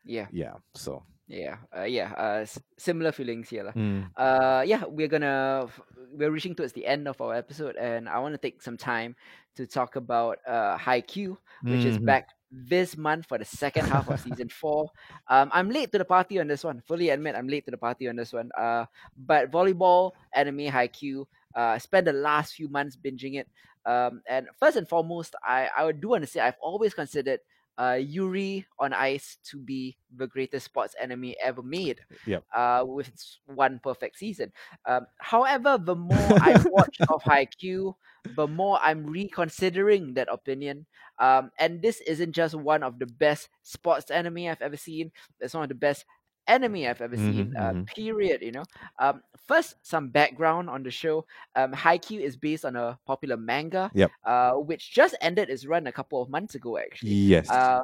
Yeah, Yeah. So yeah, uh, yeah. Uh, s- similar feelings here, lah. mm, uh yeah we're gonna we're reaching towards the end of our episode and i want to take some time to talk about uh Haikyuu, which is mhm. back this month for the second half of season four. Um i'm late to the party on this one. Fully admit i'm late to the party on this one. Uh but volleyball anime Haikyuu, uh spent the last few months binging it. Um and first and foremost i i would do want to say i've always considered uh, Yuri on Ice to be the greatest sports anime ever made. Yep. Uh, with one perfect season. Um, however, the more I watch of Haikyuu, the more I'm reconsidering that opinion. Um, and this isn't just one of the best sports anime I've ever seen. It's one of the best anime I've ever seen. Mhm, Uh, mhm. period. You know. Um, first, some background on the show. Um, Haikyuu is based on a popular manga. Yep. Uh, which just ended its run a couple of months ago, actually. yes. Uh,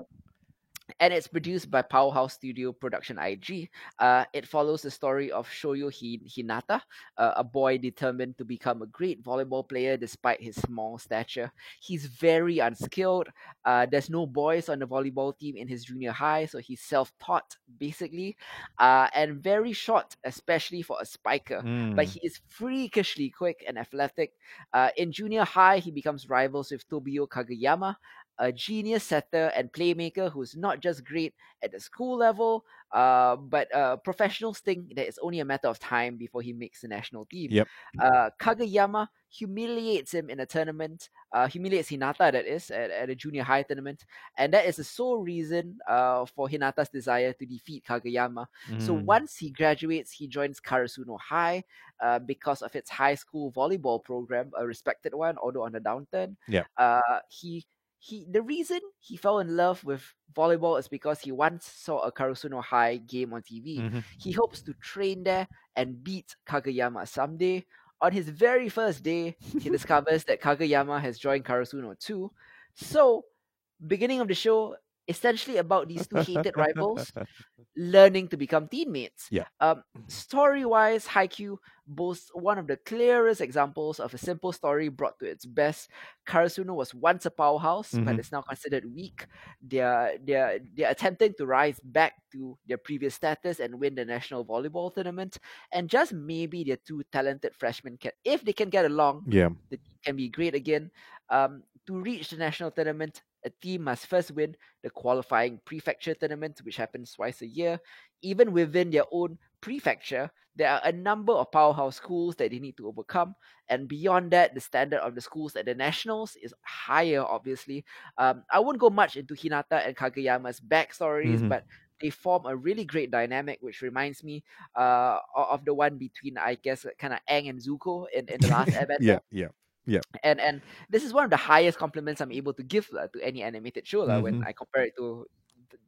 and it's produced by Powerhouse Studio Production IG. Uh, it follows the story of Shoyo Hinata, uh, a boy determined to become a great volleyball player despite his small stature. He's very unskilled. Uh, there's no boys on the volleyball team in his junior high, so he's self-taught basically, uh, and very short, especially for a spiker but Mm, he is freakishly quick and athletic. Uh, in junior high, he becomes rivals with Tobio Kageyama, a genius setter and playmaker who's not just great at the school level, uh, but a professional sting that it's only a matter of time before he makes the national team. Yep. Uh, Kageyama humiliates him in a tournament, uh, humiliates Hinata, that is, at, at a junior high tournament, and that is the sole reason uh, for Hinata's desire to defeat Kageyama. So mm, once he graduates, he joins Karasuno High uh, because of its high school volleyball program, a respected one, although on the downturn. Yeah. Uh, he he the reason he fell in love with volleyball is because he once saw a Karasuno High game on TV. mhm. He hopes to train there and beat Kageyama someday. On his very first day, he discovers that Kageyama has joined Karasuno too. So, beginning of the show, essentially about these two hated rivals learning to become teammates. Yeah. Um, story wise, Haikyuu boasts one of the clearest examples of a simple story brought to its best. Karasuno was once a powerhouse, but Mhm. is now considered weak. They're they're they're attempting to rise back to their previous status and win the national volleyball tournament. And just maybe their two talented freshmen can, if they can get along, yeah. the team can be great again. Um, to reach the national tournament, a team must first win the qualifying prefecture tournament, which happens twice a year. Even within their own prefecture, there are a number of powerhouse schools that they need to overcome. And beyond that, the standard of the schools at the nationals is higher, obviously. Um, I won't go much into Hinata and Kageyama's backstories, Mhm. but they form a really great dynamic, which reminds me uh, of the one between, I guess, kind of Aang and Zuko in, in The Last Airbender yeah. Yeah. And and this is one of the highest compliments I'm able to give lah to any animated show lah when. I compare it to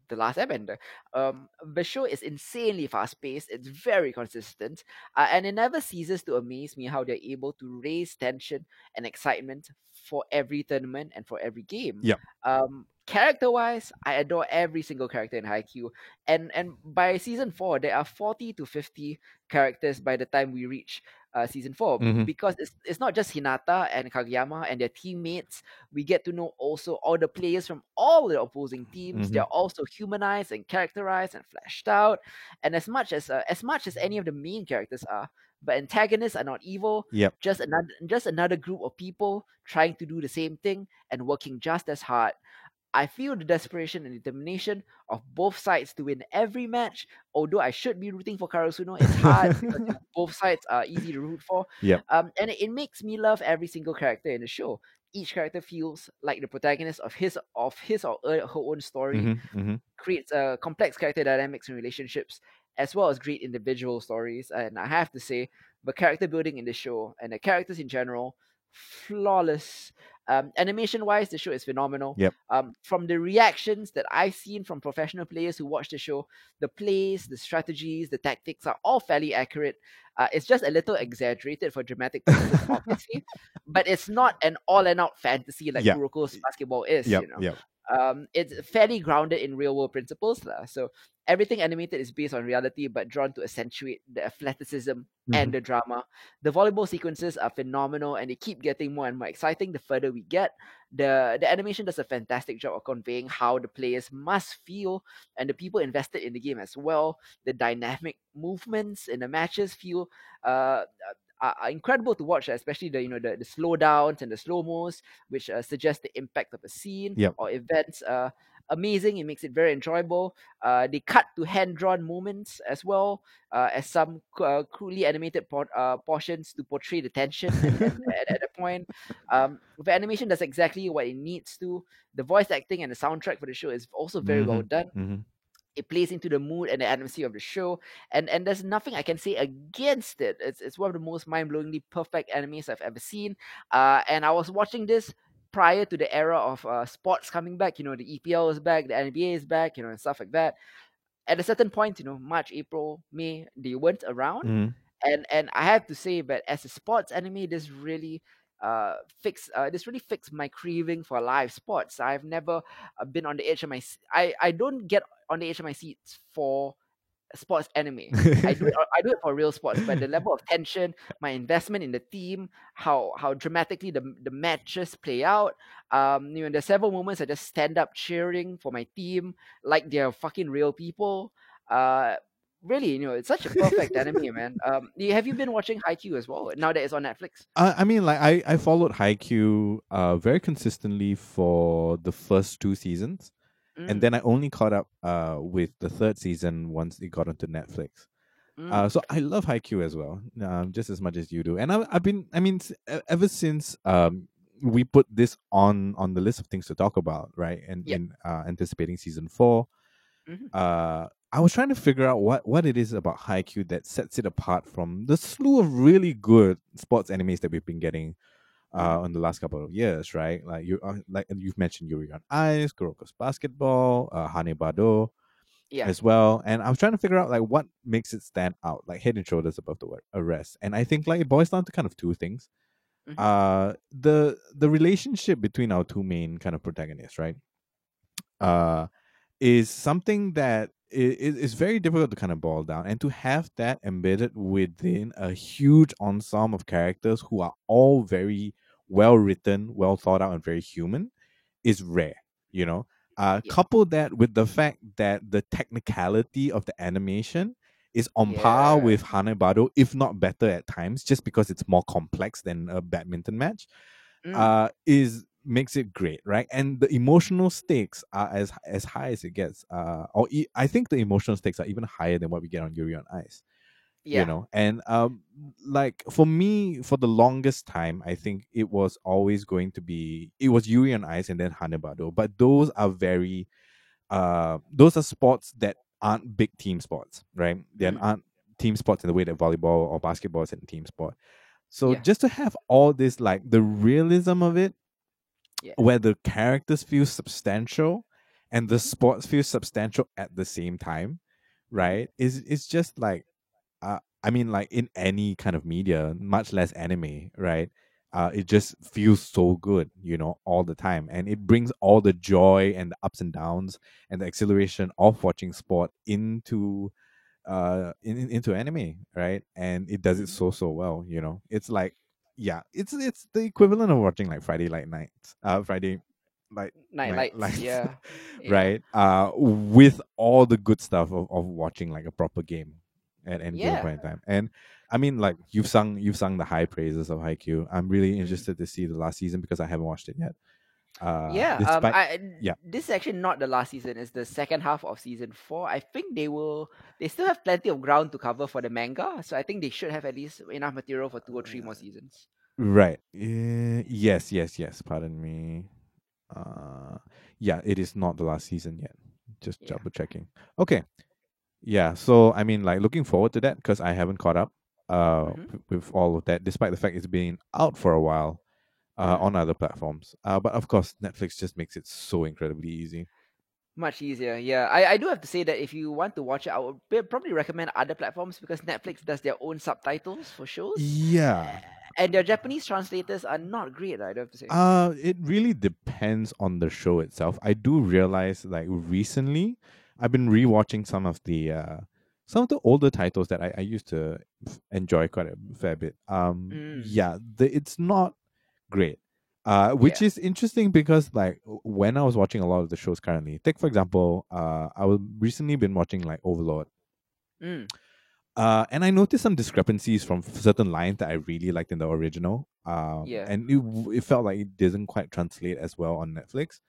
the last Airbender. Um, the show is insanely fast paced. It's very consistent, uh, and it never ceases to amaze me how they're able to raise tension and excitement for every tournament and for every game. Yeah. Um, character wise, I adore every single character in Haikyuu, and and by season four, there are forty to fifty characters by the time we reach uh, season 4 Mhm. because it's it's not just Hinata and Kageyama and their teammates. We get to know also all the players from all the opposing teams. Mhm. They're also humanized and characterized and fleshed out. And as much as uh, as much as any of the main characters are, but antagonists are not evil. Yep. Just another just another group of people trying to do the same thing and working just as hard. I feel the desperation and determination of both sides to win every match. Although I should be rooting for Karasuno, it's hard because both sides are easy to root for. Yep. Um, and it, it makes me love every single character in the show. Each character feels like the protagonist of his of his or her her own story Mhm, mhm. creates uh, complex character dynamics and relationships as well as great individual stories. And I have to say, the character building in the show and the characters in general, flawless. Um, animation wise, the show is phenomenal. Yep. Um, from the reactions that I've seen from professional players who watch the show, the plays, the strategies, the tactics are all fairly accurate. Uh, it's just a little exaggerated for dramatic purposes, obviously, but it's not an all and out fantasy like Yeah. Kuroko's basketball is. Yep, You know, yep. Um, it's fairly grounded in real world principles. lah. So everything animated is based on reality, but drawn to accentuate the athleticism Mm-hmm. and the drama. The volleyball sequences are phenomenal, and they keep getting more and more exciting the further we get. the The animation does a fantastic job of conveying how the players must feel, and the people invested in the game as well. The dynamic movements in the matches feel uh, are, are incredible to watch, especially the you know the, the slow downs and the slow mos, which uh, suggest the impact of a scene Yep. or events. Uh, amazing. It makes it very enjoyable. Uh, they cut to hand drawn moments as well uh, as some uh, crudely animated por- uh, portions to portray the tension at, at, at, a point. Um, the animation does exactly what it needs to. The voice acting and the soundtrack for the show is also very well done Mhm. It plays into the mood and the atmosphere of the show and and there's nothing i can say against it it's, it's one of the most mind-blowingly perfect animes i've ever seen uh and i was watching this prior to the era of uh, sports coming back you know the epl is back the nba is back you know and stuff like that at a certain point you know march april may they weren't around Mhm. and and I have to say that as a sports anime, this really uh fix uh this really fixed my craving for live sports. I've never uh, been on the edge of my I I don't get on the edge of my seats for sports anime. I do it, I do it for real sports, but the level of tension, my investment in the team, how how dramatically the the matches play out. Um, you know, there's several moments I just stand up cheering for my team like they're fucking real people. Uh, really, you know, it's such a perfect anime, man. Um, have you been watching Haikyuu as well? Now that it's on Netflix. Uh, I mean, like I, I followed Haikyuu uh very consistently for the first two seasons, Mm, and then I only caught up uh with the third season once it got onto Netflix. mm, Uh, so I love Haikyuu as well, um, just as much as you do. And I, I've been, I mean, ever since um we put this on on the list of things to talk about, right? And Yep. in uh, anticipating season 4 Mhm. uh, I was trying to figure out what what it is about Haikyuu that sets it apart from the slew of really good sports animes that we've been getting. Uh, in the last couple of years, right? Like you, uh, like you've mentioned, Yuri on Ice, Kuroko's Basketball, uh, Hanebado, yeah, as well. And I was trying to figure out like what makes it stand out, like head and shoulders above the uh, rest. And I think like it boils down to kind of two things. Mhm. Uh, the the relationship between our two main kind of protagonists, right? Uh, is something that i- i- is very difficult to kind of boil down, and to have that embedded within a huge ensemble of characters who are all very well written, well thought out, and very human, is rare. You know, uh, Yeah. couple that with the fact that the technicality of the animation is on par Yeah. with Hanebado, if not better at times, just because it's more complex than a badminton match, Mm, uh, is makes it great, right? And the emotional stakes are as as high as it gets. Uh, or e- I think the emotional stakes are even higher than what we get on Yuri on Ice yeah, you know and um like for me for the longest time i think it was always going to be it was yuri on ice and then hanebado but those are very uh those are sports that aren't big team sports right they Mm. aren't team sports in the way that volleyball or basketball is a team sport so Yeah. just to have all this like the realism of it Yeah. where the characters feel substantial and the sports feel substantial at the same time right is it's just like uh, I mean, like in any kind of media, much less anime, right? Uh, it just feels so good, you know, all the time, and it brings all the joy and the ups and downs and the exhilaration of watching sport into, uh, in, in- into anime, right? And it does it so so well, you know. It's like, yeah, it's it's the equivalent of watching like Friday Night Nights, uh, Friday, like Night Night lights, Lights, yeah, right? Uh, with all the good stuff of, of watching like a proper game at any Yeah. point in time. And I mean, like you've sung, you've sung the high praises of Haikyuu. I'm really interested to see the last season because I haven't watched it yet. Uh, yeah, um, I, yeah. This is actually not the last season. It's the second half of season four. I think they will. They still have plenty of ground to cover for the manga, so I think they should have at least enough material for two or three more seasons. right. Uh, yes, yes, yes. Pardon me. Uh, yeah, it is not the last season yet. Just Yeah. double checking. Okay. yeah. So I mean, like looking forward to that because I haven't caught up uh Mhm. with all of that, despite the fact it's been out for a while uh on other platforms. Uh, but of course, Netflix just makes it so incredibly easy. Much easier, yeah. I, I do have to say that if you want to watch it, I would probably recommend other platforms because Netflix does their own subtitles for shows, Yeah. and their Japanese translators are not great. I do have to say. Uh, it really depends on the show itself. I do realize, like recently, I've been rewatching some of the uh, some of the older titles that I, I used to enjoy quite a fair bit. Um, Mm. yeah, the, it's not great. Uh, which Yeah. is interesting because like when I was watching a lot of the shows currently, take for example, uh, I was recently been watching like Overlord. Mm. Uh, and I noticed some discrepancies from certain lines that I really liked in the original. Um, Yeah. and it, it felt like it didn't quite translate as well on Netflix.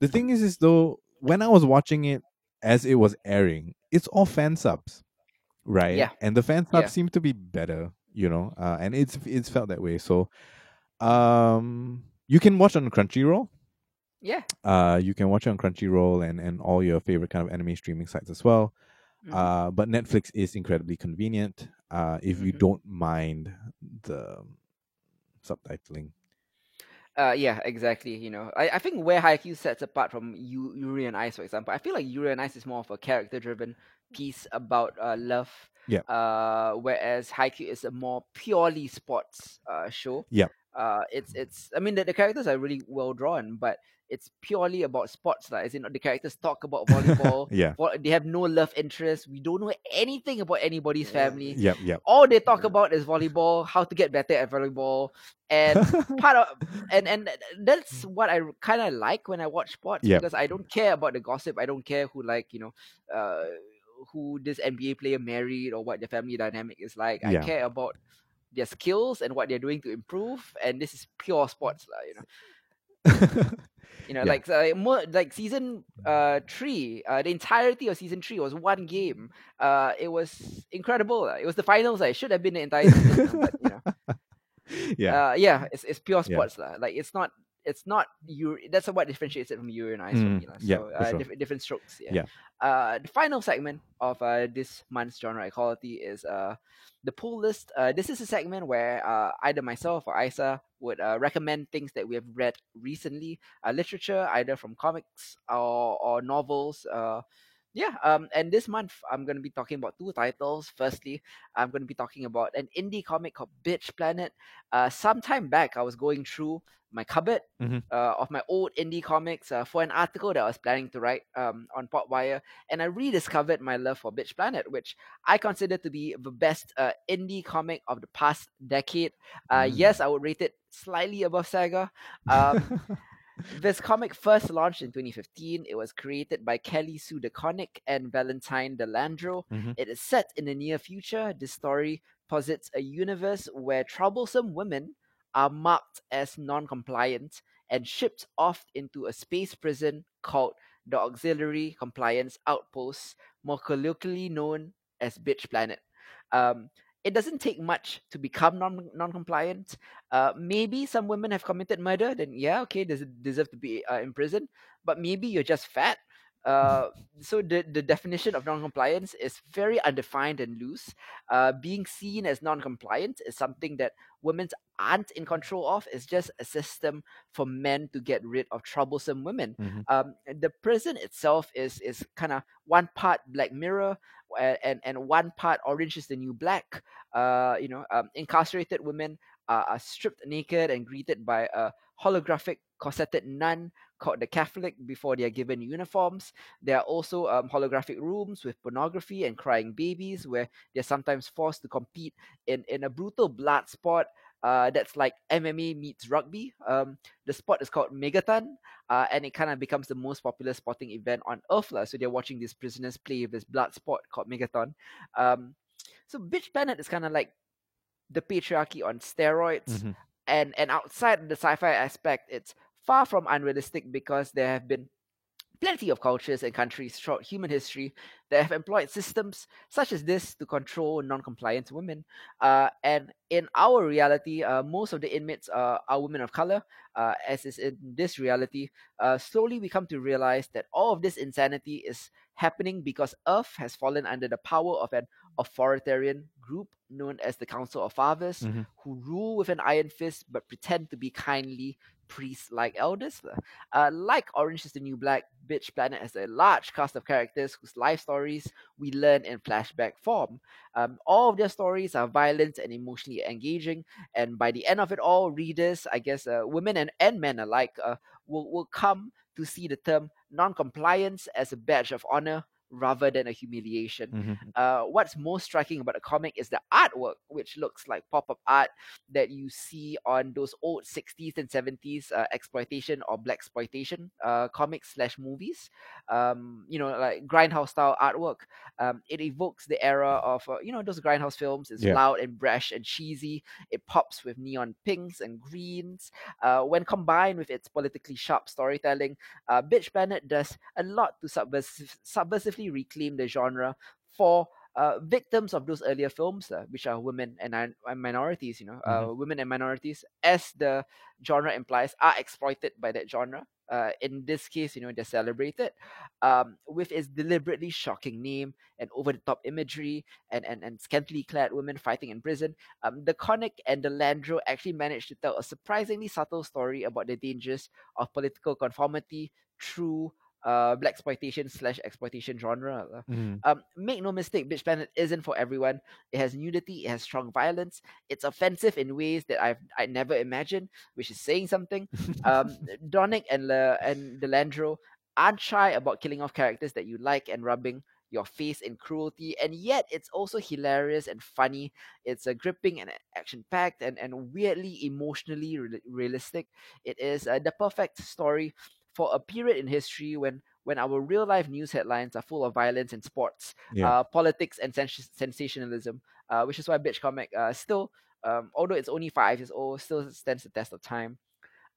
The thing is, is though when I was watching it as it was airing, it's all fan subs, right? Yeah. And the fan subs Yeah. seem to be better, you know. Uh, and it's it's felt that way. So, um, you can watch on Crunchyroll. Yeah. Uh, you can watch it on Crunchyroll and and all your favorite kind of anime streaming sites as well. Mhm. Uh, but Netflix is incredibly convenient uh, if you Mhm. don't mind the subtitling. Uh, yeah, exactly. You know, I, I think where Haikyuu sets apart from Yu- Yuri and Ice, for example, I feel like Yuri and Ice is more of a character-driven piece about uh, love. Yeah. Uh, whereas Haikyuu is a more purely sports uh show. Yeah. Uh, it's it's. I mean, the, the characters are really well drawn, but it's purely about sports, like. As in, the characters talk about volleyball. Yeah. they have no love interest. We don't know anything about anybody's family. Yep. Yep. All they talk about is volleyball, how to get better at volleyball, and part of and and that's what I kind of like when I watch sports Yeah. because I don't care about the gossip. I don't care who like you know, uh, who this NBA player married or what their family dynamic is like. I Yeah. care about their skills and what they're doing to improve. And this is pure sports, lah. You know, you know, Yeah. like uh, more like season uh three. Uh, the entirety of season three was one game. Uh, it was incredible. It was the finals. I should have been the entire season, but you know yeah. uh, yeah, it's it's pure Yeah. sports lah. Like it's not it's not you. That's what differentiates it from Yuri on Ice for Mm. So yeah, uh, sure. diff- different strokes. Yeah. Yeah. Uh, the final segment of uh, this month's genre equality is uh the pull list. Uh, this is a segment where uh, either myself or Isa would uh, recommend things that we have read recently, uh, literature either from comics or or novels. Uh, yeah, um, and this month I'm going to be talking about two titles. Firstly, I'm going to be talking about an indie comic called Bitch Planet. Uh, sometime back, I was going through my cupboard Mhm. uh, of my old indie comics uh, for an article that I was planning to write um, on Potwire, and I rediscovered my love for Bitch Planet, which I consider to be the best uh, indie comic of the past decade. Uh, Mm. Yes, I would rate it slightly above Saga. Um, this comic first launched in 2015. It was created by Kelly Sue DeConnick and Valentine De Landro. Mhm. It is set in the near future. This story posits a universe where troublesome women are marked as non compliant and shipped off into a space prison called the Auxiliary Compliance Outpost, more colloquially known as Bitch Planet. Um, it doesn't take much to become non non compliant. Uh, maybe some women have committed murder, then yeah, okay, they deserve to be uh, in prison. But maybe you're just fat. Uh, so the, the definition of non-compliance is very undefined and loose. Uh, being seen as non-compliant is something that women aren't in control of. It's just a system for men to get rid of troublesome women. Mhm. Um, the prison itself is is kind of one part Black Mirror and and one part Orange is the New Black. Uh, you know, um, incarcerated women are, are stripped naked and greeted by a holographic corseted nun called the Catholic before they are given uniforms. There are also um, holographic rooms with pornography and crying babies where they're sometimes forced to compete in, in a brutal blood sport uh, that's like MMA meets rugby. Um, the sport is called Megaton, uh, and it kind of becomes the most popular sporting event on Earth. lah. So they're watching these prisoners play this blood sport called Megaton. Um, so Bitch Planet is kind of like the patriarchy on steroids Mhm. and and outside the sci-fi aspect it's far from unrealistic because there have been plenty of cultures and countries throughout human history that have employed systems such as this to control non-compliant women. Uh, and in our reality, uh, most of the inmates uh, are women of color. Uh, as is in this reality, uh, slowly we come to realize that all of this insanity is happening because Earth has fallen under the power of an authoritarian group known as the Council of Fathers, Mhm. who rule with an iron fist but pretend to be kindly priests like elders. Uh, like Orange is the New Black, Bitch Planet has a large cast of characters whose life stories we learn in flashback form. Um, all of their stories are violent and emotionally engaging, and by the end of it all, readers, I guess, uh, women and, and men alike, uh, will, will come to see the term non-compliance as a badge of honor rather than a humiliation. Mhm. Uh, what's most striking about the comic is the artwork, which looks like pop-up art that you see on those old 60s and 70s uh, exploitation or blaxploitation uh, comics slash movies. Um, you know, like grindhouse style artwork. Um, it evokes the era of uh, you know those grindhouse films. It's Yeah. loud and brash and cheesy. It pops with neon pinks and greens. Uh, when combined with its politically sharp storytelling, uh, Bitch Planet does a lot to subversive, subversively reclaim the genre for uh, victims of those earlier films, uh, which are women and, and minorities, you know, uh, women and minorities, as the genre implies, are exploited by that genre. Uh, in this case, you know, they're celebrated um, with its deliberately shocking name and over the top imagery and, and, and scantily clad women fighting in prison. Um, DeConnick and De Landro actually managed to tell a surprisingly subtle story about the dangers of political conformity through uh blaxploitation slash exploitation genre. Mhm. Um, make no mistake, Bitch Planet isn't for everyone. It has nudity, it has strong violence. It's offensive in ways that I've I never imagined, which is saying something. Um, Donick and Le, and De Landro aren't shy about killing off characters that you like and rubbing your face in cruelty, and yet it's also hilarious and funny. It's a gripping and action packed and, and weirdly emotionally real- realistic. It is uh, the perfect story for a period in history when when our real life news headlines are full of violence and sports, Yeah. uh, politics and sens- sensationalism, uh, which is why Bitch Comic uh, still, um, although it's only five years old, still stands the test of time.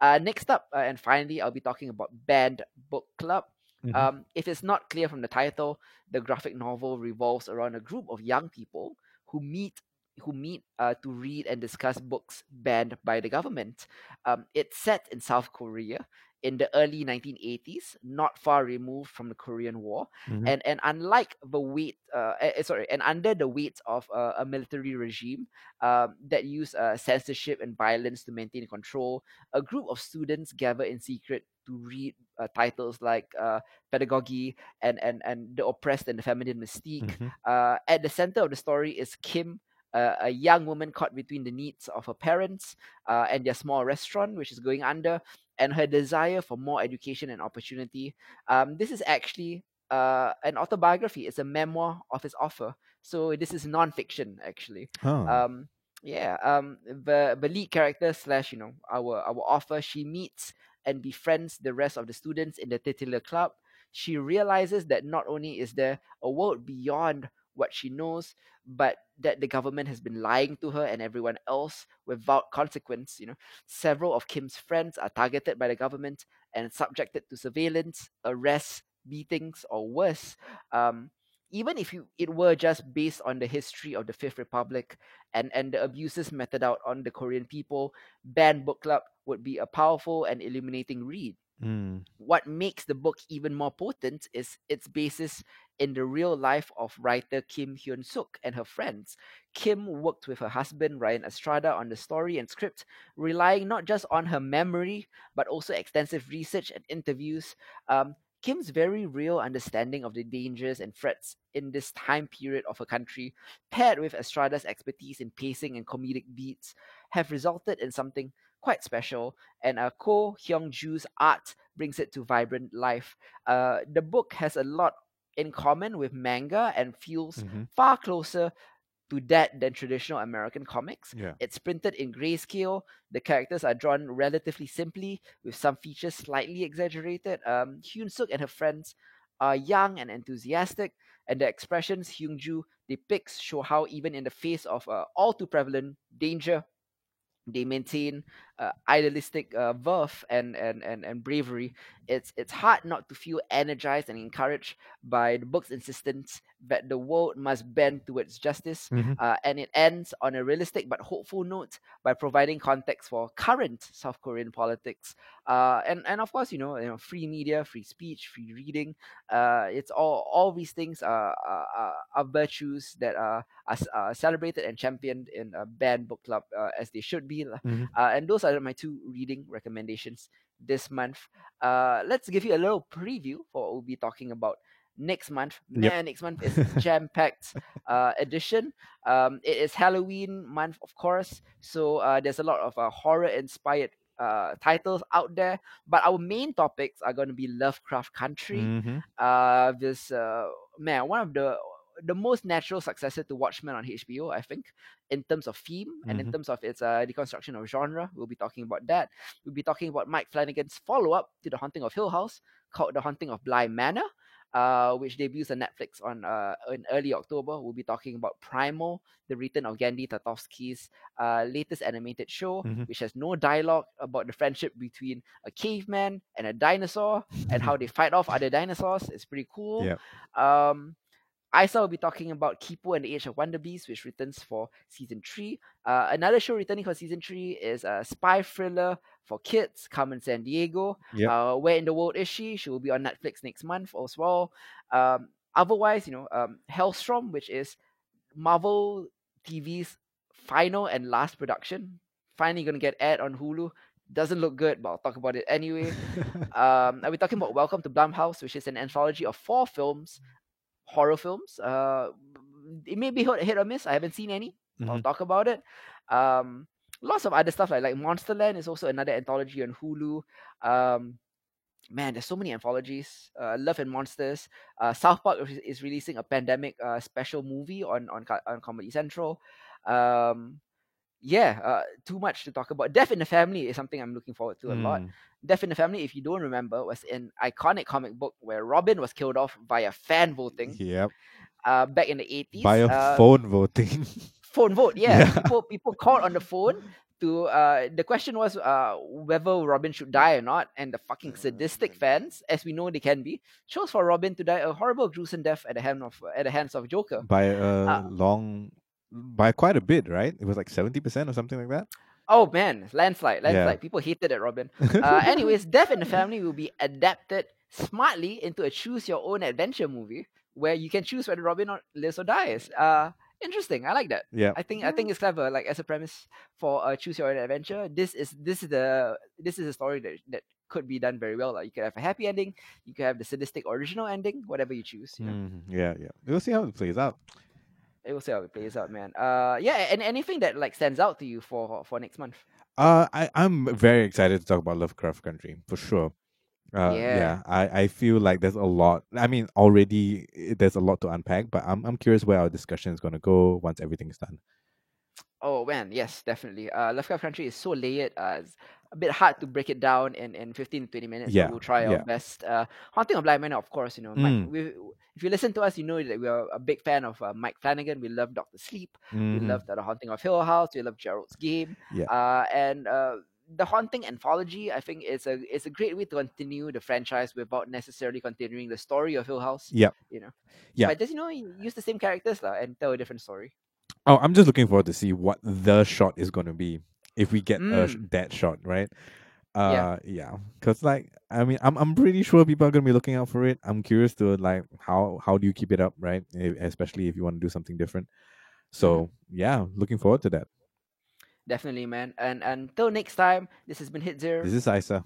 Uh, next up, uh, and finally, I'll be talking about Banned Book Club. Mhm. Um, if it's not clear from the title, the graphic novel revolves around a group of young people who meet who meet uh, to read and discuss books banned by the government. Um, it's set in South Korea in the early 1980s, not far removed from the Korean War, Mhm. and and unlike the weight, uh, eh, eh, sorry, and under the weight of uh, a military regime um, that used uh, censorship and violence to maintain control, a group of students gather in secret to read uh, titles like uh, pedagogy and, and and the oppressed and the feminine mystique. Mhm. Uh, at the center of the story is Kim, uh, a young woman caught between the needs of her parents uh, and their small restaurant, which is going under, and her desire for more education and opportunity. Um, this is actually uh, an autobiography. It's a memoir of his author. So this is non-fiction, actually. Oh. Um, yeah. Um, the the lead character slash you know our our author, she meets and befriends the rest of the students in the titular club. She realizes that not only is there a world beyond what she knows, but that the government has been lying to her and everyone else without consequence. You know, several of Kim's friends are targeted by the government and subjected to surveillance, arrests, beatings, or worse. Um, even if you, it were just based on the history of the Fifth Republic and, and the abuses meted out on the Korean people, Banned Book Club would be a powerful and illuminating read Mm. what makes the book even more potent is its basis in the real life of writer Kim Hyun Sook and her friends. Kim worked with her husband Ryan Estrada on the story and script, relying not just on her memory but also extensive research and interviews. Um, Kim's very real understanding of the dangers and threats in this time period of her country, paired with Estrada's expertise in pacing and comedic beats, have resulted in something quite special. And uh, Ko Hyung Ju's art brings it to vibrant life. Uh, the book has a lot in common with manga and feels Mhm. far closer to that than traditional American comics. Yeah. It's printed in grayscale. The characters are drawn relatively simply, with some features slightly exaggerated. Um, Hyun Sook and her friends are young and enthusiastic, and the expressions Hyung-ju depicts show how even in the face of uh, all too prevalent danger, they maintain uh, idealistic uh, verve and, and and and bravery, it's it's hard not to feel energized and encouraged by the book's insistence that the world must bend towards justice, Mhm. uh, and it ends on a realistic but hopeful note by providing context for current South Korean politics. Uh, and and of course, you know, you know, free media, free speech, free reading. Uh, it's all all these things are are, are, virtues that are, are, are celebrated and championed in a banned book club uh, as they should be. Mhm. Uh, and those are my two reading recommendations this month. Uh, let's give you a little preview for what we'll be talking about next month. Yep. Man, next month is jam packed uh, edition. Um, it is Halloween month, of course, so uh, there's a lot of uh, horror inspired uh, titles out there. But our main topics are going to be Lovecraft Country. Mhm. Uh, this uh, man, one of the the most natural successor to Watchmen on HBO, I think, in terms of theme and in Mhm. terms of its uh, deconstruction of genre. We'll be talking about that. We'll be talking about Mike Flanagan's follow up to The Haunting of Hill House called The Haunting of Bly Manor, uh, which debuts on Netflix on uh, in early October. We'll be talking about Primal, the return of Genndy Tartakovsky's uh, latest animated show, Mhm. which has no dialogue about the friendship between a caveman and a dinosaur and how they fight off other dinosaurs. It's pretty cool. Yep. Um, Isa will be talking about Kipo and the Age of Wonder Beast, which returns for season three. Uh, another show returning for season three is a spy thriller for kids, Carmen Sandiego. Yep. Uh, Where in the world is she? She will be on Netflix next month as well. Um, otherwise, you know, um, Helstrom, which is Marvel TV's final and last production, finally gonna get aired on Hulu. Doesn't look good, but I'll talk about it anyway. um, be talking about Welcome to Blumhouse, which is an anthology of four films, horror films. Uh, it may be hit or miss. I haven't seen any. I'll Mhm. talk about it. Um, lots of other stuff like like Monsterland is also another anthology on Hulu. Um, man, there's so many anthologies. Uh, Love and Monsters. Uh, South Park is, is releasing a pandemic uh, special movie on on on Comedy Central. Um, yeah, uh, too much to talk about. Death in the Family is something I'm looking forward to a lot. Mm. Death in the Family, if you don't remember, was an iconic comic book where Robin was killed off via fan voting Yep. uh, back in the 80s. By a uh, phone voting. phone vote, yeah. Yeah. People people called on the phone to uh the question was uh whether Robin should die or not, and the fucking sadistic fans, as we know they can be, chose for Robin to die a horrible gruesome death at the hand of at the hands of Joker. by a Uh, long by quite a bit, right? It was like seventy percent or something like that. Oh man, landslide, Yeah. landslide. People hated it, Robin. Uh, anyways, Death in the Family will be adapted smartly into a choose your own adventure movie where you can choose whether Robin or lives or dies. Uh, interesting. I like that. yeah. I think I think it's clever. Like as a premise for a choose your own adventure, this is this is the this is a story that that could be done very well. Like you could have a happy ending, you could have the sadistic original ending, whatever you choose. You know? Mhm. Yeah, yeah. We'll see how it plays out. It will see how it plays out, man. Uh, yeah, and anything that like stands out to you for for next month. Uh, I I'm very excited to talk about Lovecraft Country for sure. Uh, Yeah. yeah. I I feel like there's a lot. I mean, already there's a lot to unpack, but I'm I'm curious where our discussion is gonna go once everything's done. Oh man, yes, definitely. Uh, Lovecraft Country is so layered. Uh, a bit hard to break it down in, in 15 to 20 minutes. Yeah, we'll try our yeah. best. Uh, Haunting of Bly Manor, of course, you know. Mike, Mm. we, if you listen to us, you know that we are a big fan of uh, Mike Flanagan. We love Doctor Sleep. We Mhm. love The Haunting of Hill House. We love Gerald's Game. Yeah. Uh, and uh, the Haunting anthology, I think, is a is a great way to continue the franchise without necessarily continuing the story of Hill House. yeah You know. Yeah. But just you know, use the same characters lah, and tell a different story. Oh, I'm just looking forward to see what the shot is going to be if we get a sh- Mm. that shot, right? Yeah. Uh, yeah, because like I mean, I'm I'm pretty sure people are going to be looking out for it. I'm curious to like how how do you keep it up, right? E- Especially if you want to do something different. So yeah, looking forward to that. Definitely, man. And until next time, this has been Hit Zero. This is Isa.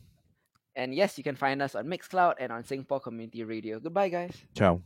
And yes, you can find us on Mixcloud and on Singapore Community Radio. Goodbye, guys. Ciao.